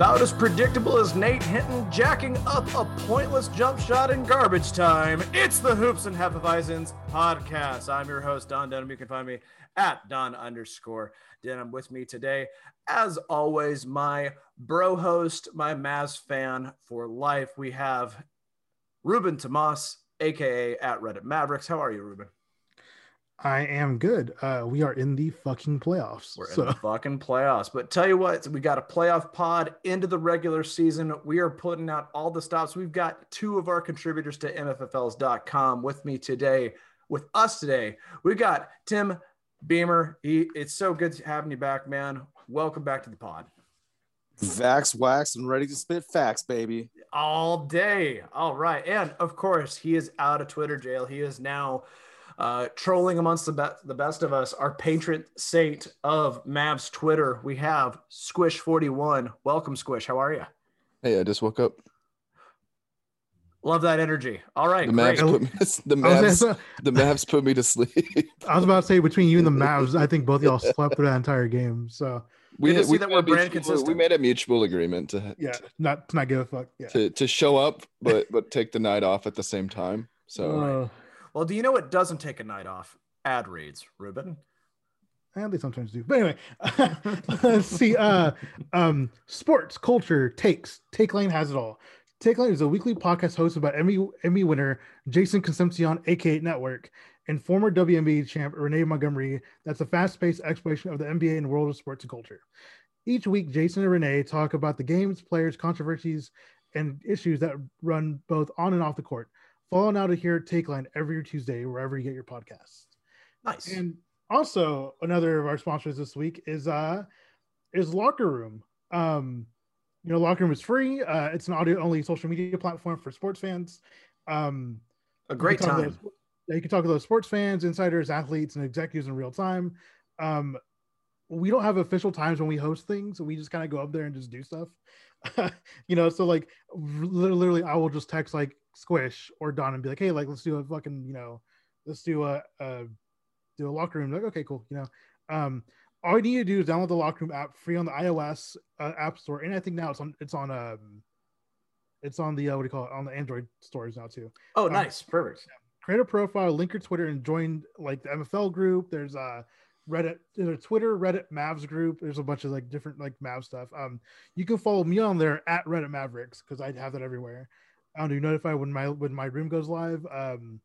About as predictable as Nate Hinton jacking up a pointless jump shot in garbage time. It's the Hoops and Hefeweizens podcast. I'm your host, Don Denham. You can find me at Don underscore Denham with me today. As always, my bro host, my Mavs fan for life. We have Ruben Tomas, aka at Reddit Mavericks. How are you, Ruben? I am good. Uh, we are in the fucking playoffs. We're so. in the fucking playoffs. But tell you what, we got a playoff pod into the regular season. We are putting out all the stops. We've got two of our contributors to MFFLs.com with me today. With us today, we got Tim Behmer. He, it's so good having you back, man. Welcome back to the pod. Vax, wax, and ready to spit facts, baby. All day. All right. And of course, he is out of Twitter jail. He is now uh, trolling amongst the, be- the best of us, our patron saint of Mavs Twitter, we have Squish41. Welcome, Squish. How are you? Hey, I just woke up. Love that energy. All right, The Mavs, great. put me, the Mavs, gonna- the Mavs put me to sleep. I was about to say between you and the Mavs, I think both y'all slept through that entire game. So We, Good see we that we're a brand mutual- consistent. We made a mutual agreement to yeah, not to not give a fuck. Yeah. to, to show up, but but take the night off at the same time. So Uh, Well, do you know what doesn't take a night off? Ad reads, Ruben. and they sometimes do. But anyway, let's see. Uh, um, sports, culture, takes. Take Line has it all. Take Line is a weekly podcast hosted by Emmy Emmy winner Jason Concepcion, aka Network, and former WNBA champ Renee Montgomery. That's a fast-paced exploration of the NBA and world of sports and culture. Each week, Jason and Renee talk about the games, players, controversies, and issues that run both on and off the court. Follow now to hear Take Line every Tuesday wherever you get your podcasts. Nice. And also another of our sponsors this week is uh is Locker Room. Um, you know, Locker Room is free. Uh, it's an audio only social media platform for sports fans. Um, a great time. those- yeah, you can talk to those sports fans, insiders, athletes, and executives in real time. Um, we don't have official times when we host things, so we just kind of go up there and just do stuff. you know, so like li- literally, I will just text like Squish or Don and be like, "Hey, like let's do a fucking, you know, let's do a, a do a locker room." Like, okay, cool. You know, um, all you need to do is download the locker room app free on the iOS uh, app store, and I think now it's on it's on um, it's on the uh, what do you call it on the Android stores now too Oh, um, nice. Perfect. create a profile, link your Twitter, and join like the MFL group. There's a Reddit, there's a Twitter Reddit Mavs group. There's a bunch of like different like Mav stuff. Um, you can follow me on there at Reddit Mavericks because I have that everywhere. I don't do notify when my when my room goes live. Um,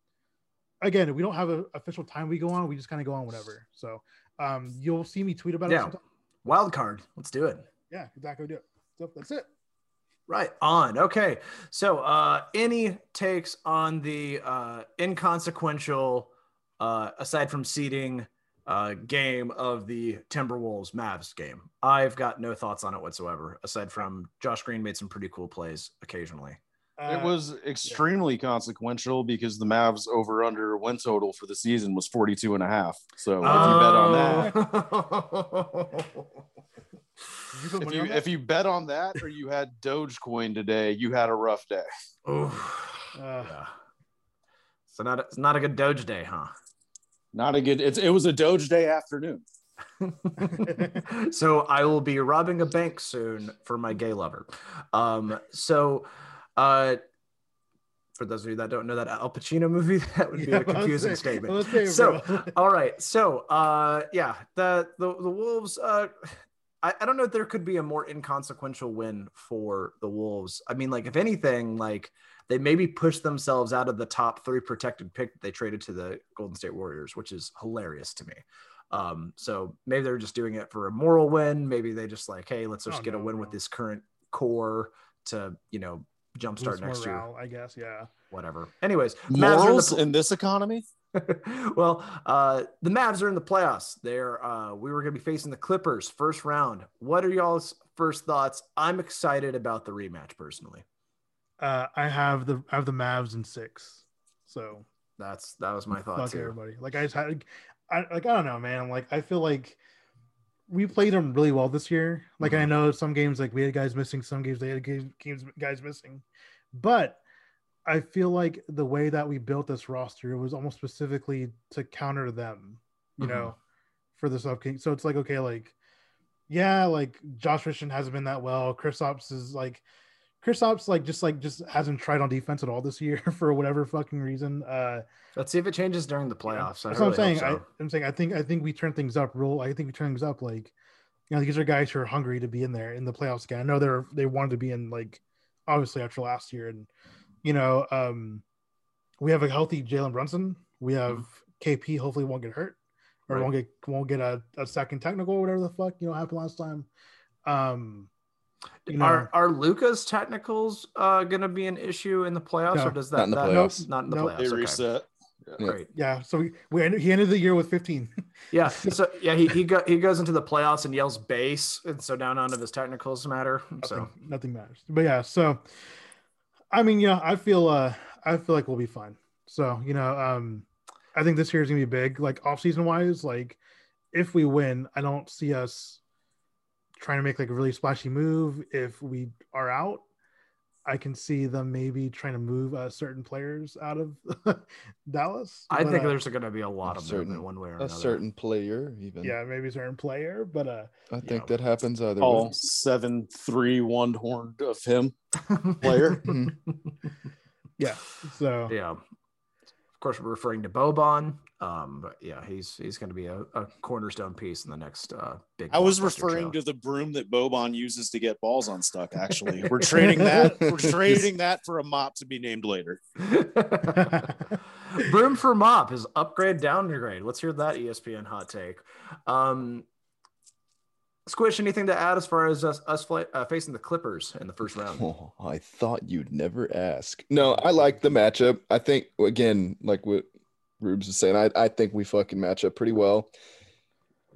again, we don't have an official time we go on. We just kind of go on whenever. So um, you'll see me tweet about it. Yeah. sometime. Wild card. Let's do it. yeah, exactly. Do it. So that's it. Right on. Okay. So, uh, any takes on the uh, inconsequential, uh, aside from seeding, uh, game of the Timberwolves Mavs game? I've got no thoughts on it whatsoever, aside from Josh Green made some pretty cool plays occasionally. Uh, it was extremely consequential because the Mavs over under win total for the season was 42 and a half. So if you bet on that, Oh. You if you on that? if you bet on that or you had Dogecoin today, you had a rough day. Oof. Uh, yeah. So not it's not a good Doge day, huh? Not a good. It's it was a Doge day afternoon. so I will be robbing a bank soon for my gay lover. Um, so uh, for those of you that don't know that Al Pacino movie, that would be yeah, a confusing say- statement. say, So. All right. So, uh, yeah, the the the Wolves. Uh, I, I don't know if there could be a more inconsequential win for the Wolves. I mean, like if anything, like they maybe push themselves out of the top three protected pick that they traded to the Golden State Warriors, which is hilarious to me. Um, so maybe they're just doing it for a moral win. Maybe they just like, hey, let's just Oh, get a no, win with this current core to you know jumpstart Boost next year, I guess. Yeah. whatever. Anyways, Mavs in the Morals pl- in this economy. well, uh, the Mavs are in the playoffs. They're uh, we were going to be facing the Clippers first round. What are y'all's first thoughts? I'm excited about the rematch personally. Uh, I have the I have the Mavs in six, so that's that was my thought fuck too. everybody. Like I just had, I like I don't know, man. Like I feel like we played them really well this year. Like I Mhm. know some games like we had guys missing, some games they had games, guys missing, but I feel like the way that we built this roster was almost specifically to counter them, you Mhm. know, for this upcoming. So it's like okay, like yeah, like Josh Richardson hasn't been that well. Kristaps is like Kristaps like just like just hasn't tried on defense at all this year for whatever fucking reason. Uh Let's see if it changes during the playoffs. That's what I'm saying. so. I, I'm saying I think I think we turn things up real. I think we turn things up like you know these are guys who are hungry to be in there in the playoffs again. I know they're they wanted to be in like obviously after last year and you know um we have a healthy Jalen Brunson. We have KP. Hopefully won't get hurt or Right. won't get won't get a, a second technical or whatever the fuck you know happened last time. Um you know, Are are Luka's technicals uh, going to be an issue in the playoffs, No. or does that Not in the that- playoffs. Not in the Nope. playoffs. They okay. reset. Yeah. Great. yeah. So we, we ended, he ended the year with 15. Yeah. So yeah, he he go, he goes into the playoffs and yells base, and so now none of his technicals matter. So nothing, nothing matters. But yeah, so I mean, yeah, I feel uh I feel like we'll be fine. So, you know, um I think this year is gonna be big, like off season wise. Like if we win, I don't see us trying to make like a really splashy move. If we are out, I can see them maybe trying to move uh, certain players out of Dallas. I But, think uh, there's going to be a lot A of certain- movement one way or a another. A certain player even yeah, maybe a certain player, but uh i think Yeah. that happens either All way seven, three, one horned of him player. Mhm. yeah. So yeah. Of course, we're referring to Boban. Um, but yeah, he's he's going to be a, a cornerstone piece in the next uh, big. I was referring show. to the broom that Boban uses to get balls unstuck. Actually, we're trading that. We're trading that for a mop to be named later. Broom for mop is upgrade downgrade. Let's hear that ESPN hot take. Um, Squish, anything to add as far as us, us fla- uh, facing the Clippers in the first round? Oh, I thought you'd never ask. No, I like the matchup. I think again, like what Rubes was saying, I, I think we fucking match up pretty well.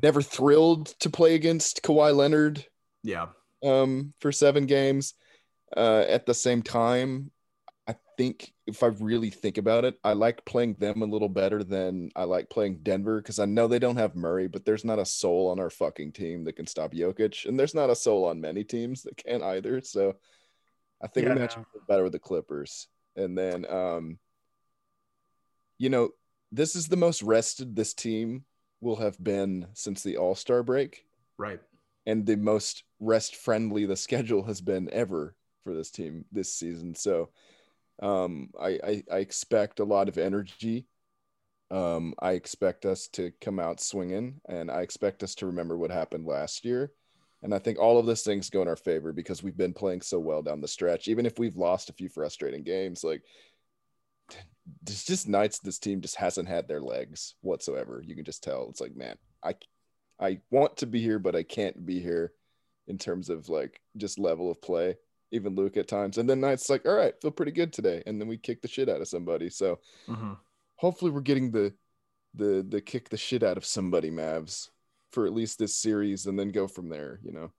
Never thrilled to play against Kawhi Leonard Yeah, um for seven games. Uh at the same time, I think if I really think about it, I like playing them a little better than I like playing Denver because I know they don't have Murray, but there's not a soul on our fucking team that can stop Jokic, and there's not a soul on many teams that can either. So I think Yeah, we match no. up better with the Clippers. And then um you know, this is the most rested this team will have been since the All-Star break right. and the most rest friendly the schedule has been ever for this team this season. So um, I, I, I expect a lot of energy. Um, I expect us to come out swinging, and I expect us to remember what happened last year. And I think all of those things go in our favor because we've been playing so well down the stretch. Even if we've lost a few frustrating games, like there's just nights this team just hasn't had their legs whatsoever. You can just tell. It's like, man, I I want to be here, but I can't be here in terms of like just level of play. Even Luke at times, and then nights like, all right, feel pretty good today, and then we kick the shit out of somebody. So Mhm. hopefully we're getting the the the kick the shit out of somebody Mavs for at least this series, and then go from there. You know.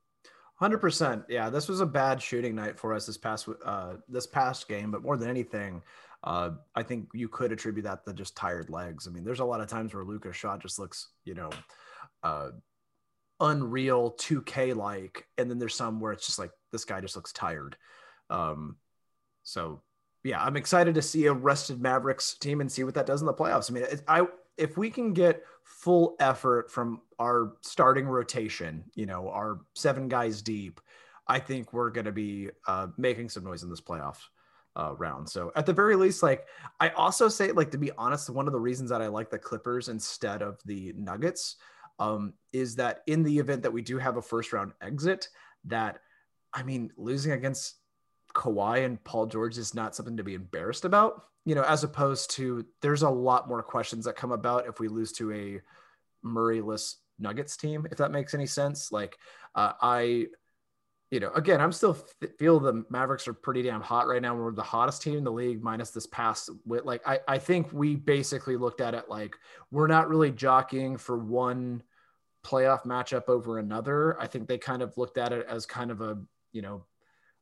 Hundred percent. Yeah, this was a bad shooting night for us this past uh, this past game, but more than anything, uh, I think you could attribute that to just tired legs. I mean, there's a lot of times where Luka's shot just looks, you know, uh, unreal, 2K like, and then there's some where it's just like this guy just looks tired. Um, so yeah, I'm excited to see a rested Mavericks team and see what that does in the playoffs. I mean, it, I if we can get full effort from our starting rotation, you know, our seven guys deep, I think we're going to be uh, making some noise in this playoff uh, round. So at the very least, like I also say, like to be honest, one of the reasons that I like the Clippers instead of the Nuggets um, is that in the event that we do have a first round exit, that I mean, losing against Kawhi and Paul George is not something to be embarrassed about, you know, as opposed to there's a lot more questions that come about if we lose to a Murrayless Nuggets team, if that makes any sense. Like, uh, I you know, again, I'm still f- feel the Mavericks are pretty damn hot right now. We're the hottest team in the league, minus this past. With like, I I think we basically looked at it like we're not really jockeying for one playoff matchup over another. I think they kind of looked at it as kind of a you know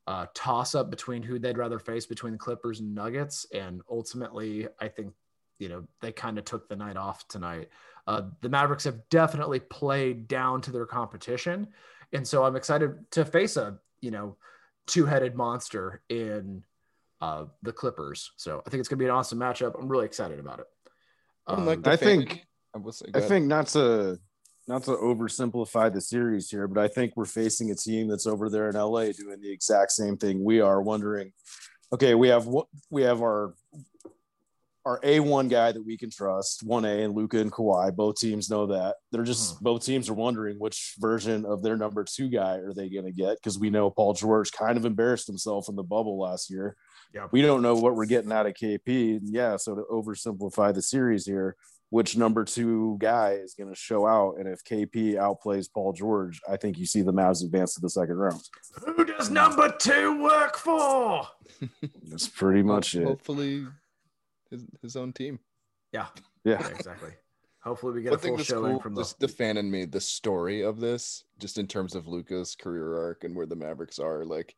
uh, toss up between who they'd rather face between the Clippers and Nuggets, and ultimately, I think you know they kind of took the night off tonight. Uh, the Mavericks have definitely played down to their competition and so I'm excited to face a you know two-headed monster in uh, the Clippers. So I think it's gonna be an awesome matchup. I'm really excited about it. I, Um, like I fan- think- I, will say, I ahead. think not to not to oversimplify the series here, but I think we're facing a team that's over there in LA doing the exact same thing we are. Wondering, okay, we have what we have our our A one guy that we can trust, one A and Luka and Kawhi. Both teams know that. They're just hmm. both teams are wondering which version of their number two guy are they going to get because we know Paul George kind of embarrassed himself in the bubble last year. Yeah. We don't know what we're getting out of KP. Yeah, so to oversimplify the series here, which number two guy is going to show out. And if KP outplays Paul George, I think you see the Mavs advance to the second round. who does number two work for? That's pretty much Ho- it. Hopefully, his, his own team. Yeah, Yeah. yeah, exactly. Hopefully, we get One a full that's showing cool, from the. the fan in me, the story of this, just in terms of Luka's career arc and where the Mavericks are, like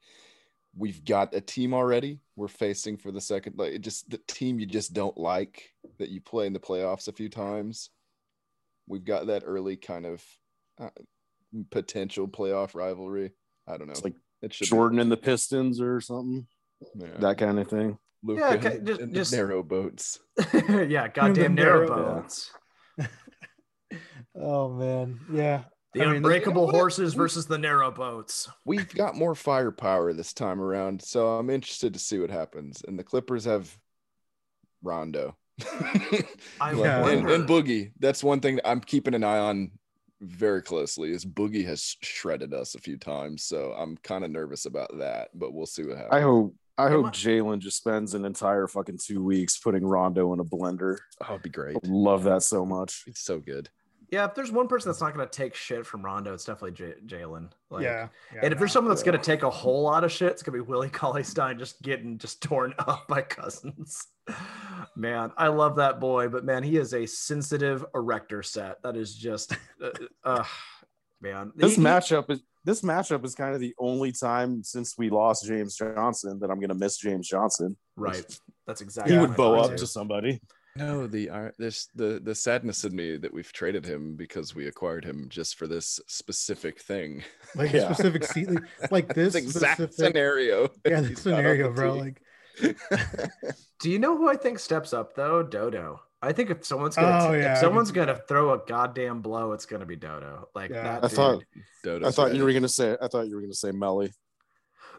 we've got a team already. We're facing for the second, like it just the team you just don't like that you play in the playoffs a few times. We've got that early kind of uh, potential playoff rivalry. I don't know. It's like it should be- Jordan and the Pistons or something, yeah. that kind of thing. Luka Yeah, okay, and- just- and just- the narrow boats. yeah, goddamn narrow- narrow boats. Oh man, yeah. The I mean, unbreakable what? horses versus the narrow boats. We've got more firepower this time around, so I'm interested to see what happens. And the Clippers have I Rondo Yeah. and, wonder. and Boogie. That's one thing I'm keeping an eye on very closely. Is Boogie has shredded us a few times, so I'm kind of nervous about that. But we'll see what happens. I hope. I hope I- Jalen just spends an entire fucking two weeks putting Rondo in a blender. Oh, it'd be great. I love that so much. It's so good. Yeah, if there's one person that's not going to take shit from Rondo, it's definitely J- Jalen. Like, yeah, yeah, and if there's someone that's going to take a whole lot of shit, it's going to be Willie Cauley Stein just getting just torn up by Cousins. Man, I love that boy, but man, he is a sensitive erector set. That is just, uh, uh, man. This He- he- matchup is this matchup is kind of the only time since we lost James Johnson that I'm gonna miss James Johnson. right. That's exactly. He would bow up too. to somebody. No, the ir- this the the sadness in me that we've traded him because we acquired him just for this specific thing. like Yeah. a specific seat, like, like this exact specific, scenario. yeah, He's this scenario, bro. team. Like, Do you know who I think steps up though? Dodo. I think if someone's gonna Oh, yeah, if someone's gonna throw a goddamn blow, it's gonna be Dodo. Like Yeah. that. I thought- Dodo. I thought you were gonna say I thought you were gonna say Melly.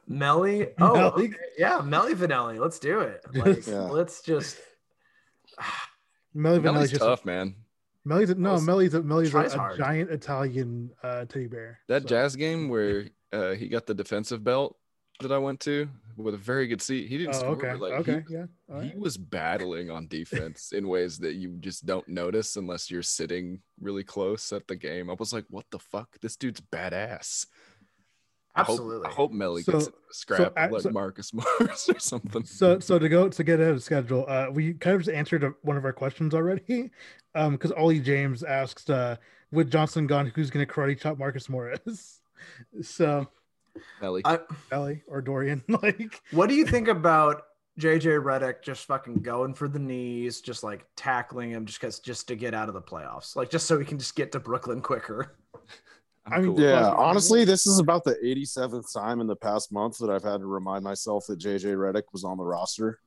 Melly. Oh, Melly? okay. yeah, Melly Vanelli. Let's do it. Like, Yeah. let's just. Melly Vanelli's Melly's just tough, man. Melly's a, no, Mel's- Melly's a, Melly's a, a giant Italian uh, teddy bear. That So- jazz game where uh, he got the defensive belt that I went to with a very good seat. He didn't Oh, score. okay, like, okay, He, yeah. all he was battling on defense in ways that you just don't notice unless you're sitting really close at the game. I was like, what the fuck? This dude's badass. I hope- Absolutely. I hope, Melly So- gets scrapped scrap I- like so- Marcus Morris or something. So, so to go to get ahead of schedule, uh, we kind of just answered one of our questions already, um, because Ollie James asked, uh, with Johnson gone, who's going to karate chop Marcus Morris? so, Melly. I, Ellie or Dorian, like, what do you think about JJ Redick just fucking going for the knees, just like tackling him, just because just to get out of the playoffs, like just so he can just get to Brooklyn quicker? I'm mean, cool. Yeah, honestly, this is about the 87th time in the past month that I've had to remind myself that JJ Redick was on the roster.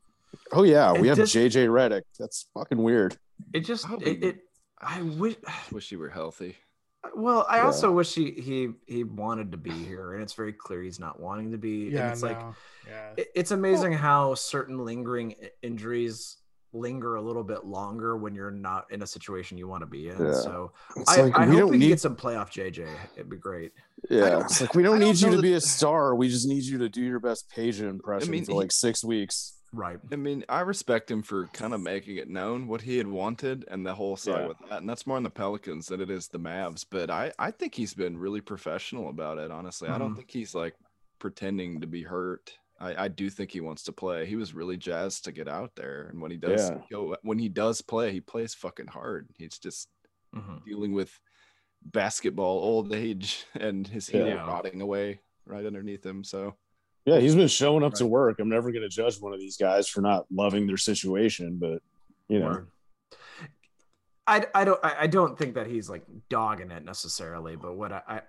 Oh yeah, we It have just- JJ Redick. That's fucking weird. It just I'll it, it I wish. wish you were healthy. Well, I Yeah. also wish he he he wanted to be here, and it's very clear he's not wanting to be. yeah, and it's like yeah, it- it's amazing how certain lingering injuries linger a little bit longer when you're not in a situation you want to be in. Yeah. So It's I, like I we hope don't we need get some playoff JJ. It'd be great. Yeah, it's like we don't I don't need you to that- be a star. We just need you to do your best Peja impression mean, for he- like six weeks. Right. I mean, I respect him for kind of making it known what he had wanted and the whole side Yeah. with that. And that's more on the Pelicans than it is the Mavs. But I, I think he's been really professional about it, honestly. I don't Mhm. think he's like pretending to be hurt. I, I do think he wants to play. He was really jazzed to get out there, and when he does, Yeah. go, when he does play, he plays fucking hard. He's just Mhm. dealing with basketball old age and his heel Yeah. rotting away right underneath him. So Yeah, he's been showing up to work. I'm never going to judge one of these guys for not loving their situation, but you know. I, I don't I I don't think that he's like dogging it necessarily, but what I I,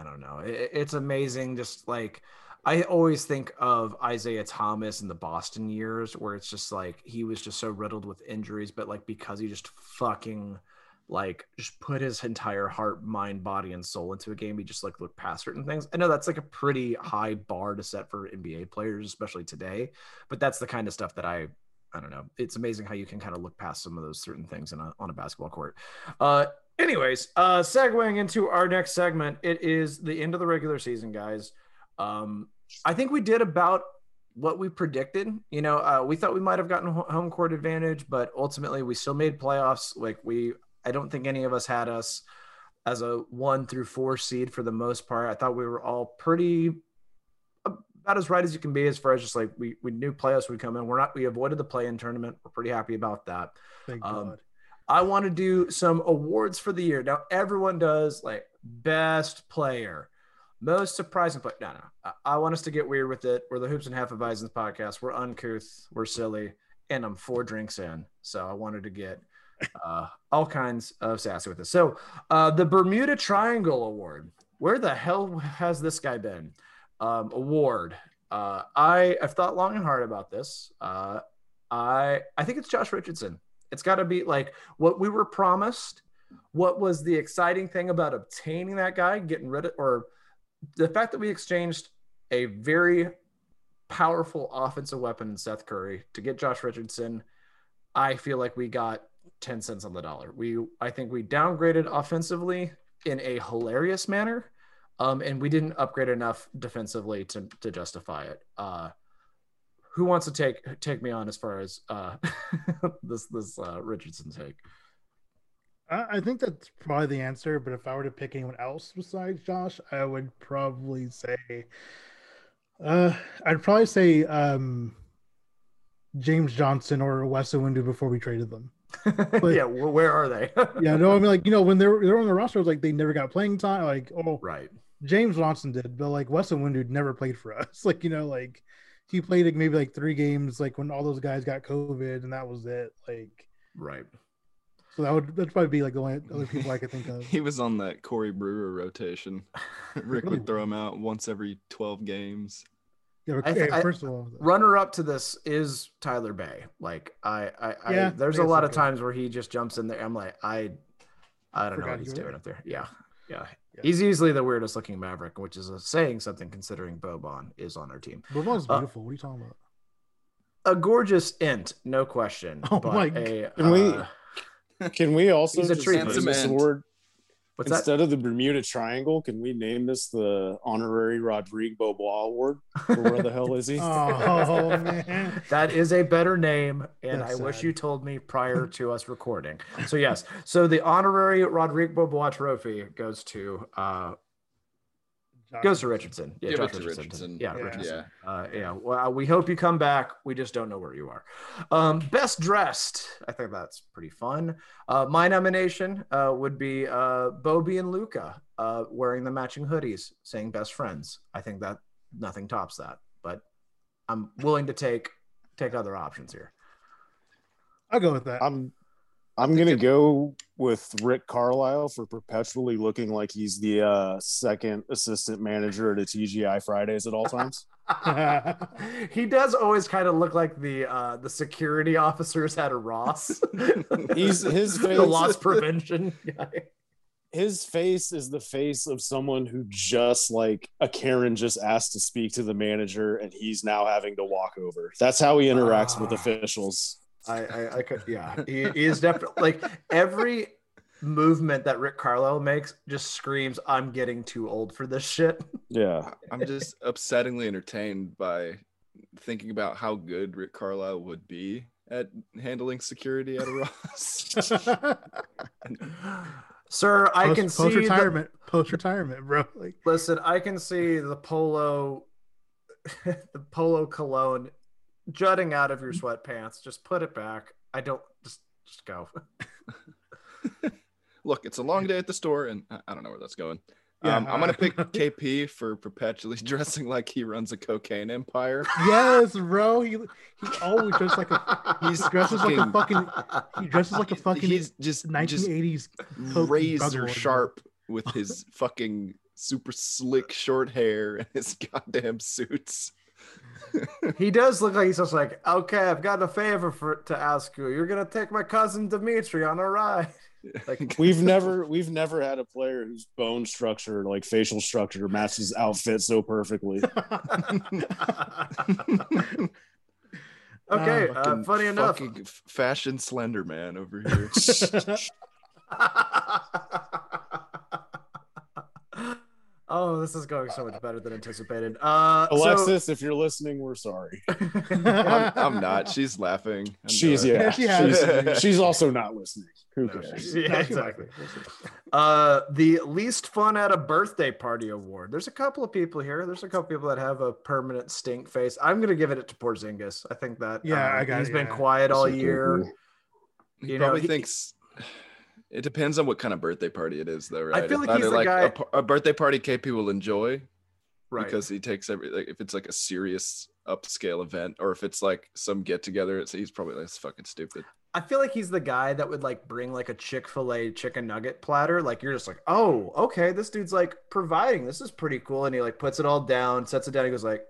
I don't know. It, it's amazing. Just like I always think of Isaiah Thomas in the Boston years, where it's just like he was just so riddled with injuries, but like because he just fucking like just put his entire heart, mind, body, and soul into a game, he just like looked past certain things. I know that's like a pretty high bar to set for NBA players, especially today, but that's the kind of stuff that I I don't know. It's amazing how you can kind of look past some of those certain things in a, on a basketball court. Uh, anyways, uh, segueing into our next segment, it is the end of the regular season, guys. Um, I think we did about what we predicted. You know, uh, we thought we might have gotten home court advantage, but ultimately we still made playoffs. Like we, I don't think any of us had us as a one through four seed for the most part. I thought we were all pretty about as right as you can be as far as just like we we knew playoffs would come in. We're not we avoided the play in tournament. We're pretty happy about that. Thank Um, God. I want to do some awards for the year. Now everyone does like best player, most surprising play. No, no. I, I want us to get weird with it. We're the Hoops and Hefeweizens podcast. We're uncouth. We're silly, and I'm four drinks in, so I wanted to get uh, all kinds of sassy with this. So uh, the Bermuda Triangle Award. Where the hell has this guy been? Um, award. Uh, I have thought long and hard about this. Uh, I I think it's Josh Richardson. It's got to be like what we were promised. What was the exciting thing about obtaining that guy, getting rid of, or the fact that we exchanged a very powerful offensive weapon in Seth Curry to get Josh Richardson. I feel like we got 10 cents on the dollar. We I think we downgraded offensively in a hilarious manner. Um, and we didn't upgrade enough defensively to, to justify it. Uh, who wants to take take me on as far as uh, this this uh, Richardson take? I, think that's probably the answer. But if I were to pick anyone else besides Josh, I would probably say, uh, I'd probably say um, James Johnson or Wes Iwundu before we traded them. yeah, wh- where are they? Yeah, no, I mean like you know when they were they were on the roster, it was like they never got playing time. Like oh, right. James Johnson did, but like Wes Iwundu never played for us. Like you know like he played like maybe like three games like when all those guys got COVID and that was it. Like Right. so that would that'd probably be like the only other people I could think of. he was on that Corey Brewer rotation. Rick would throw him out once every 12 games. Yeah, but, I th- hey, I- first of all, Runner up to this is Tyler Bey. Like I, I, I there's a lot of times where he just jumps in there. I'm like, I, I don't know what he's doing there. up there. Yeah, yeah. Yeah. He's easily the weirdest looking Maverick, which is a, saying something considering Boban is on our team. Boban's Uh, beautiful. what are you talking about? A gorgeous int, no question. Oh but my a, Can we- uh, can we also He's a just treat. name this Handsome award what's that? instead of the Bermuda Triangle? Can we name this the honorary Rodrigue Beaubois Award? Or where the hell is he? Oh man, That is a better name, and That's I wish you told me prior to us recording. So yes, so the honorary Rodrigue Beaubois trophy goes to uh goes to Richardson. Yeah, Give Josh it to Richardson. Yeah, Yeah. Richardson. Yeah. Uh, yeah. Well, we hope you come back. We just don't know where you are. Um, best dressed. I think that's pretty fun. Uh, my nomination uh, would be uh, Bobby and Luka uh, wearing the matching hoodies, saying "best friends." I think that nothing tops that. But I'm willing to take take other options here. I'll go with that. I'm I'm gonna go with Rick Carlisle for perpetually looking like he's the uh, second assistant manager at a TGI Fridays at all times. he does always kind of look like the uh, the security officers at a Ross. He's- his the loss prevention guy. His face is the face of someone who just like a Karen just asked to speak to the manager and he's now having to walk over. That's how he interacts with Ah. officials. I, I, I could, yeah, he, he is definitely like every movement that Rick Carlisle makes just screams, "I'm getting too old for this shit." Yeah. I'm just upsettingly entertained by thinking about how good Rick Carlisle would be at handling security at a Ross. Sir, I can post see the, retirement, post retirement, bro. Like listen. I can see the polo the polo cologne jutting out of your sweatpants. Just put it back. I don't just just go. Look, it's a long day at the store, and I- I don't know where that's going. Yeah, um, I'm gonna pick KP for perpetually dressing like he runs a cocaine empire. Yes, bro. He he always dresses like a he dresses like a fucking- fucking he dresses like a fucking He's just just 1980s Coke razor bugger, bro. sharp with his fucking super slick short hair and his goddamn suits. he does look like he's just like, okay, I've got a favor for to ask you. You're gonna take my cousin Dimitri on a ride. Like We've never we've never had a player whose bone structure, like facial structure, matches outfit so perfectly. Okay, uh, Fucking- funny enough. fashion slender man over here. Oh, this is going so much better than anticipated. Uh, so- Alexis, if you're listening, we're sorry. I'm, I'm not. She's laughing. I'm She's not. yeah, she she's, she's also not listening. Who No, cares? she- yeah, No, exactly. Uh, the least fun at a birthday party award. There's a couple of people here. There's a couple people that have a permanent stink face. I'm gonna give it to Porzingis. I think that Yeah, uh, I got he's it, been yeah. quiet all Super year. cool. He You know, probably he- thinks it depends on what kind of birthday party it is, though, right? I feel like he's the guy- a, a birthday party KP will enjoy Right. because he takes every like if it's like a serious upscale event, or if it's like some get together, it's he's probably like it's fucking stupid. I feel like he's the guy that would like bring like a Chick fil A chicken nugget platter. Like you're just like, oh, okay, this dude's like providing. This is pretty cool. And he like puts it all down, sets it down. He goes like,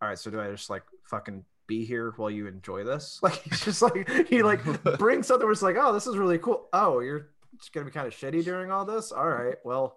all right, so do I just like fucking be here while you enjoy this? Like he's just like he like brings something where it's like, oh, this is really cool. Oh, you're just gonna be kind of shitty during all this. All right, well,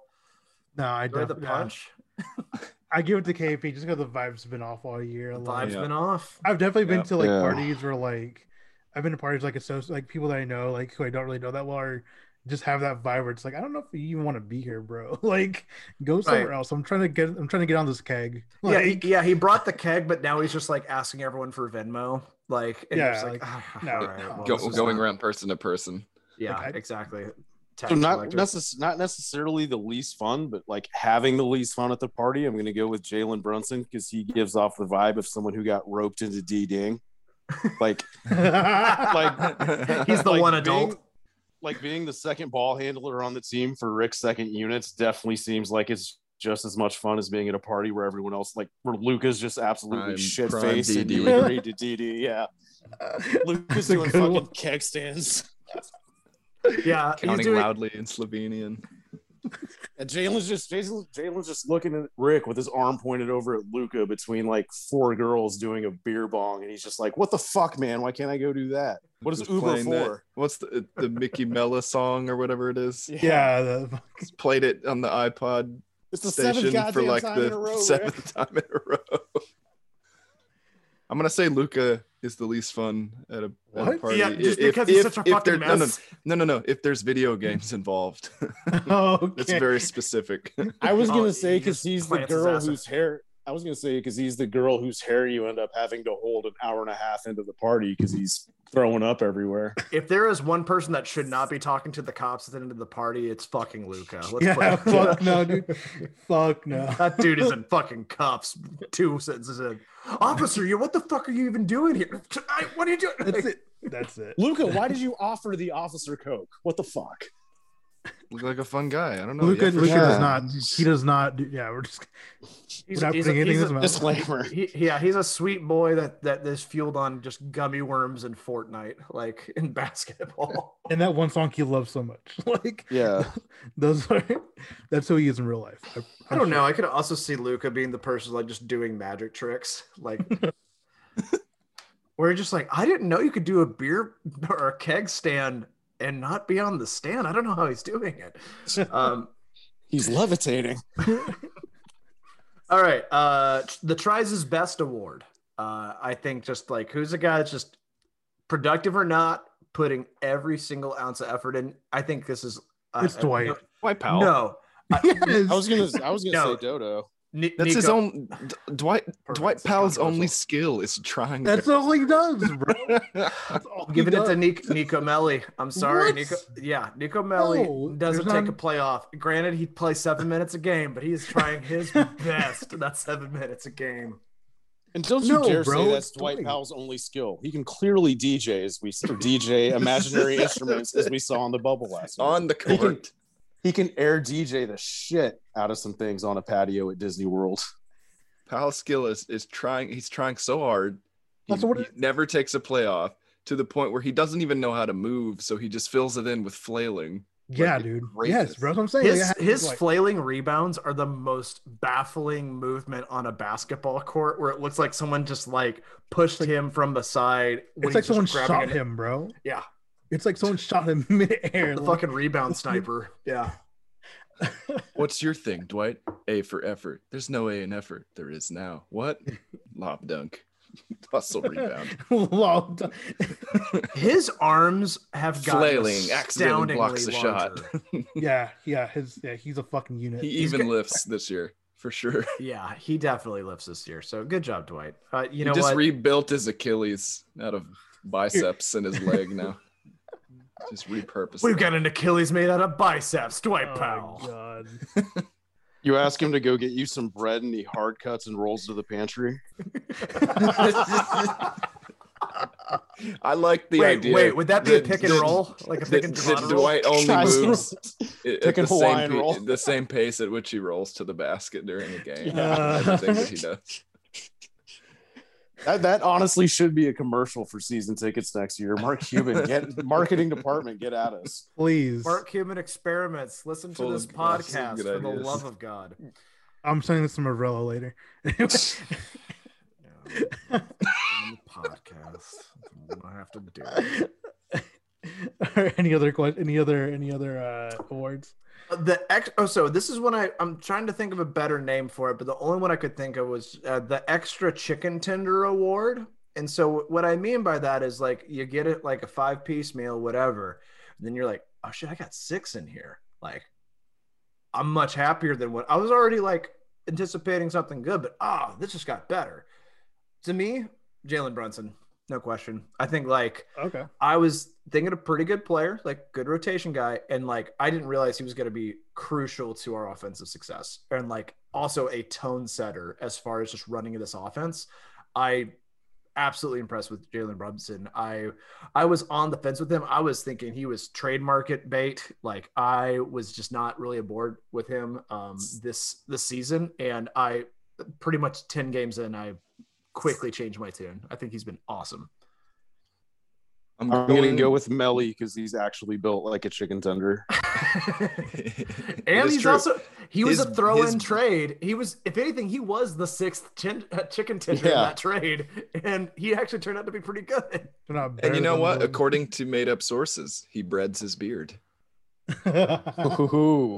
No, I enjoy the don't. punch. I give it to KP just because the vibes have been off all year. The Like, vibe's Yeah. been off. I've definitely been to like Yeah. parties where like I've been to parties like associate like people that I know like who I don't really know that well or just have that vibe where it's like I don't know if you even want to be here, bro. like go somewhere Right. else. I'm trying to get I'm trying to get on this keg. yeah, he, yeah, he brought the keg, but now he's just like asking everyone for Venmo. Like, and Yeah, like, like, "Ah, no, all right, well, Go, going not- around person to person. Yeah, Like, I- exactly. So not necess- not necessarily the least fun, but like having the least fun at the party. I'm going to go with Jalen Brunson because he gives off the vibe of someone who got roped into D ding. Like like He's the like one being- adult. Like being the second ball handler on the team for Rick's second units definitely seems like it's just as much fun as being at a party where everyone else like where Luka's just absolutely Prime- shit faced and you DD. to DD. Yeah, Luka's doing fucking one. keg stands. Yeah, he's Counting doing. loudly in Slovenian. And Jalen's just Jason, Jalen's just looking at Rick with his arm pointed over at Luka between like four girls doing a beer bong, and he's just like, "What the fuck, man? Why can't I go do that? What is Just Uber playing that- for?" what's the the Mickey Mella song or whatever it is? yeah, the, Just played it on the iPod it's the station goddamn for like time in a the row. Rick. seventh time in a row. I'm gonna say Luka is the least fun at a, at a party. Yeah, just If- because he's if- such a fucking there- no, no, mess. no, no, no. If there's video games involved, okay. it's very specific. I was Oh, gonna you say because just he's the girl whose hair. I was gonna say because he's the girl whose hair you end up having to hold an hour and a half into the party because he's throwing up everywhere. If there is one person that should not be talking to the cops at the end of the party, it's fucking Luka. Let's yeah, it- fuck no, dude. Fuck no. That dude is in fucking cuffs. Two sentences in. Officer, you what the fuck are you even doing here? I, what are you doing? That's it. That's it. Luka, why did you offer the officer coke? What the fuck? Look like a fun guy. I don't know. Luka, Yeah, Luka sure. does not. He does not. Do, yeah, we're just. He's, we're not he's a, anything he's in a- Disclaimer. he, yeah, he's a sweet boy that that is fueled on just gummy worms and Fortnite, like in basketball. And that one song he loves so much. Like Yeah. those are. That's who he is in real life. I don't know. I could also see Luka being the person like just doing magic tricks, like where you're just like, I didn't know you could do a beer or a keg stand and not be on the stand. I don't know how he's doing it. Um, He's levitating. all right, uh, the tries his best award. Uh, I think just like who's a guy that's just productive or not, putting every single ounce of effort in. I think this is. Uh, It's Dwight. No, White Powell. no Yes. I was gonna. I was gonna No. say Dodo. Ni- That's his own. D- Dwight Perfect. Dwight Powell's only skill is trying. That's to... all he does, bro. That's all he Giving it to Nico, Nico Melli. I'm sorry, What? Nico. Yeah, Nico Melli No, doesn't take not- a play off. Granted, he plays seven minutes a game, but he is trying his best. That's seven minutes a game. And don't you No, dare bro, say that's Dwight Dwight. Powell's only skill. He can clearly DJ as we or DJ imaginary instruments as we saw on the bubble last year. On the court. He can air DJ the shit out of some things on a patio at Disney World. Powell's skill is is trying. He's trying so hard. He, That's what he never takes a playoff to the point where he doesn't even know how to move, so he just fills it in with flailing. Yeah, Like, dude. greatness. Yes, bro. I'm saying. His Like, his like- flailing rebounds are the most baffling movement on a basketball court, where it looks like someone just like pushed him from the side. when it's like someone shot him, bro. Yeah, It's like someone shot him midair. the fucking rebound sniper. Yeah, What's your thing, Dwight? A for effort. There's no A in effort. There is now. What? Lob dunk. Hustle rebound. Long time. his arms have gotten Flailing accidentally blocks the shot. yeah, yeah. His yeah, he's a fucking unit. He He's even got- lifts this year for sure. yeah, he definitely lifts this year. So good job, Dwight. Uh, you he know just what? rebuilt his Achilles out of biceps in his leg now. Just repurposed. We've got an Achilles made out of biceps, Dwight Oh Powell. god. You ask him to go get you some bread and he hard cuts and rolls to the pantry. I like the wait, idea. wait, would that be a pick and that- roll? Like a That, pick and that roll? Dwight only Guys, moves at the and same, Hawaiian pe- the same pace at which he rolls to the basket during a game. Yeah. Everything that he does. That, that honestly should be a commercial for season tickets next year. Mark Cuban, get marketing department, get at us. Please. Mark Cuban Experiments. Listen to Full this podcast good for the love of God. I'm sending this to Morello later. podcast. I have to do it. Or any other question? Any other any other uh awards? The ex. Oh, so this is when I I'm trying to think of a better name for it, but the only one I could think of was uh, the extra chicken tender award. And so what I mean by that is like you get it like a five piece meal, whatever. And then you're like, oh shit, I got six in here. Like, I'm much happier than what I was already like anticipating something good, but ah, this just got better. To me, Jalen Brunson, no question. I think like Okay. I was thinking a pretty good player, like good rotation guy, and like I didn't realize he was going to be crucial to our offensive success, and like also a tone setter as far as just running this offense. I absolutely impressed with Jalen Brunson. I I was on the fence with him. I was thinking he was trade market bait. Like I was just not really aboard with him um, this this season, and I pretty much ten games in, I quickly changed my tune. I think he's been awesome. I'm I'm going to go with Melly because he's actually built like a chicken tender. and he's true. also he was His- a throw-in his- trade. He was, if anything, he was the sixth chin, uh, chicken tender in that trade, and he actually turned out to be pretty good. And you know what? the- According to made up sources, he breads his beard. Ooh.